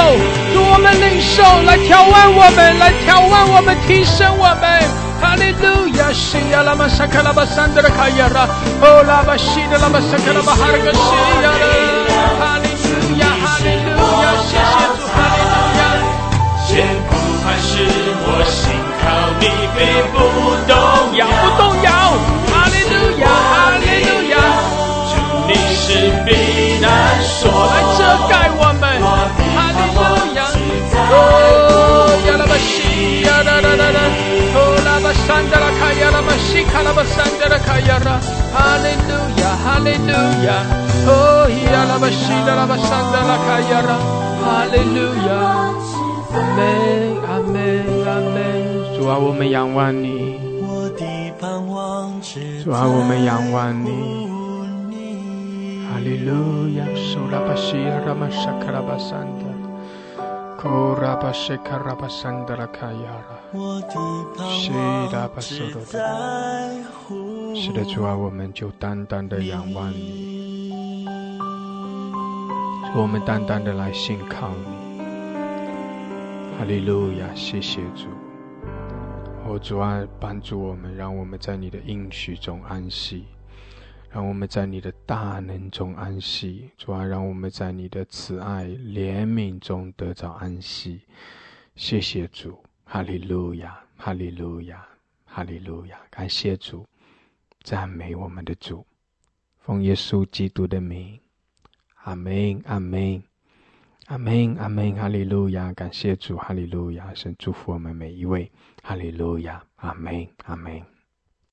主我们领受，来调万我们，来调万我们，提升我们。哈利路亚，西呀拉玛萨卡拉巴桑德拉卡亚拉，哦拉巴西的拉巴萨卡拉巴哈，利路亚，哈利路亚，谢谢主，哈利路亚。千古磐石，我心靠你，并不动摇，不动摇。哈利路亚，哈利路亚，主你是避难所，来遮盖我们。哈利路亚，哦呀拉巴西呀啦啦啦啦。巴山德拉卡亚拉巴西卡拉巴山德拉卡亚拉，哈利路亚，哈利路亚，哦呀拉巴西德拉巴山德拉卡亚拉，哈利路亚，阿门，阿门，阿门。主啊，我们仰望你。主啊，我们仰望你。哈利路亚，苏拉巴西亚拉玛沙卡拉巴山德。库，拉巴西卡拉巴山德拉卡亚拉，西拉巴索罗的，是的，主啊，我们就单单的仰望你，我们单单的来信靠你。哈利路亚，谢谢主。哦，主啊，帮助我们，让我们在你的应许中安息。让我们在你的大能中安息，主啊，让我们在你的慈爱怜悯中得着安息。谢谢主，哈利路亚，哈利路亚，哈利路亚！感谢主，赞美我们的主，奉耶稣基督的名，阿门，阿门，阿门，阿门，哈利路亚！感谢主，哈利路亚！神祝福我们每一位，哈利路亚，阿门，阿门。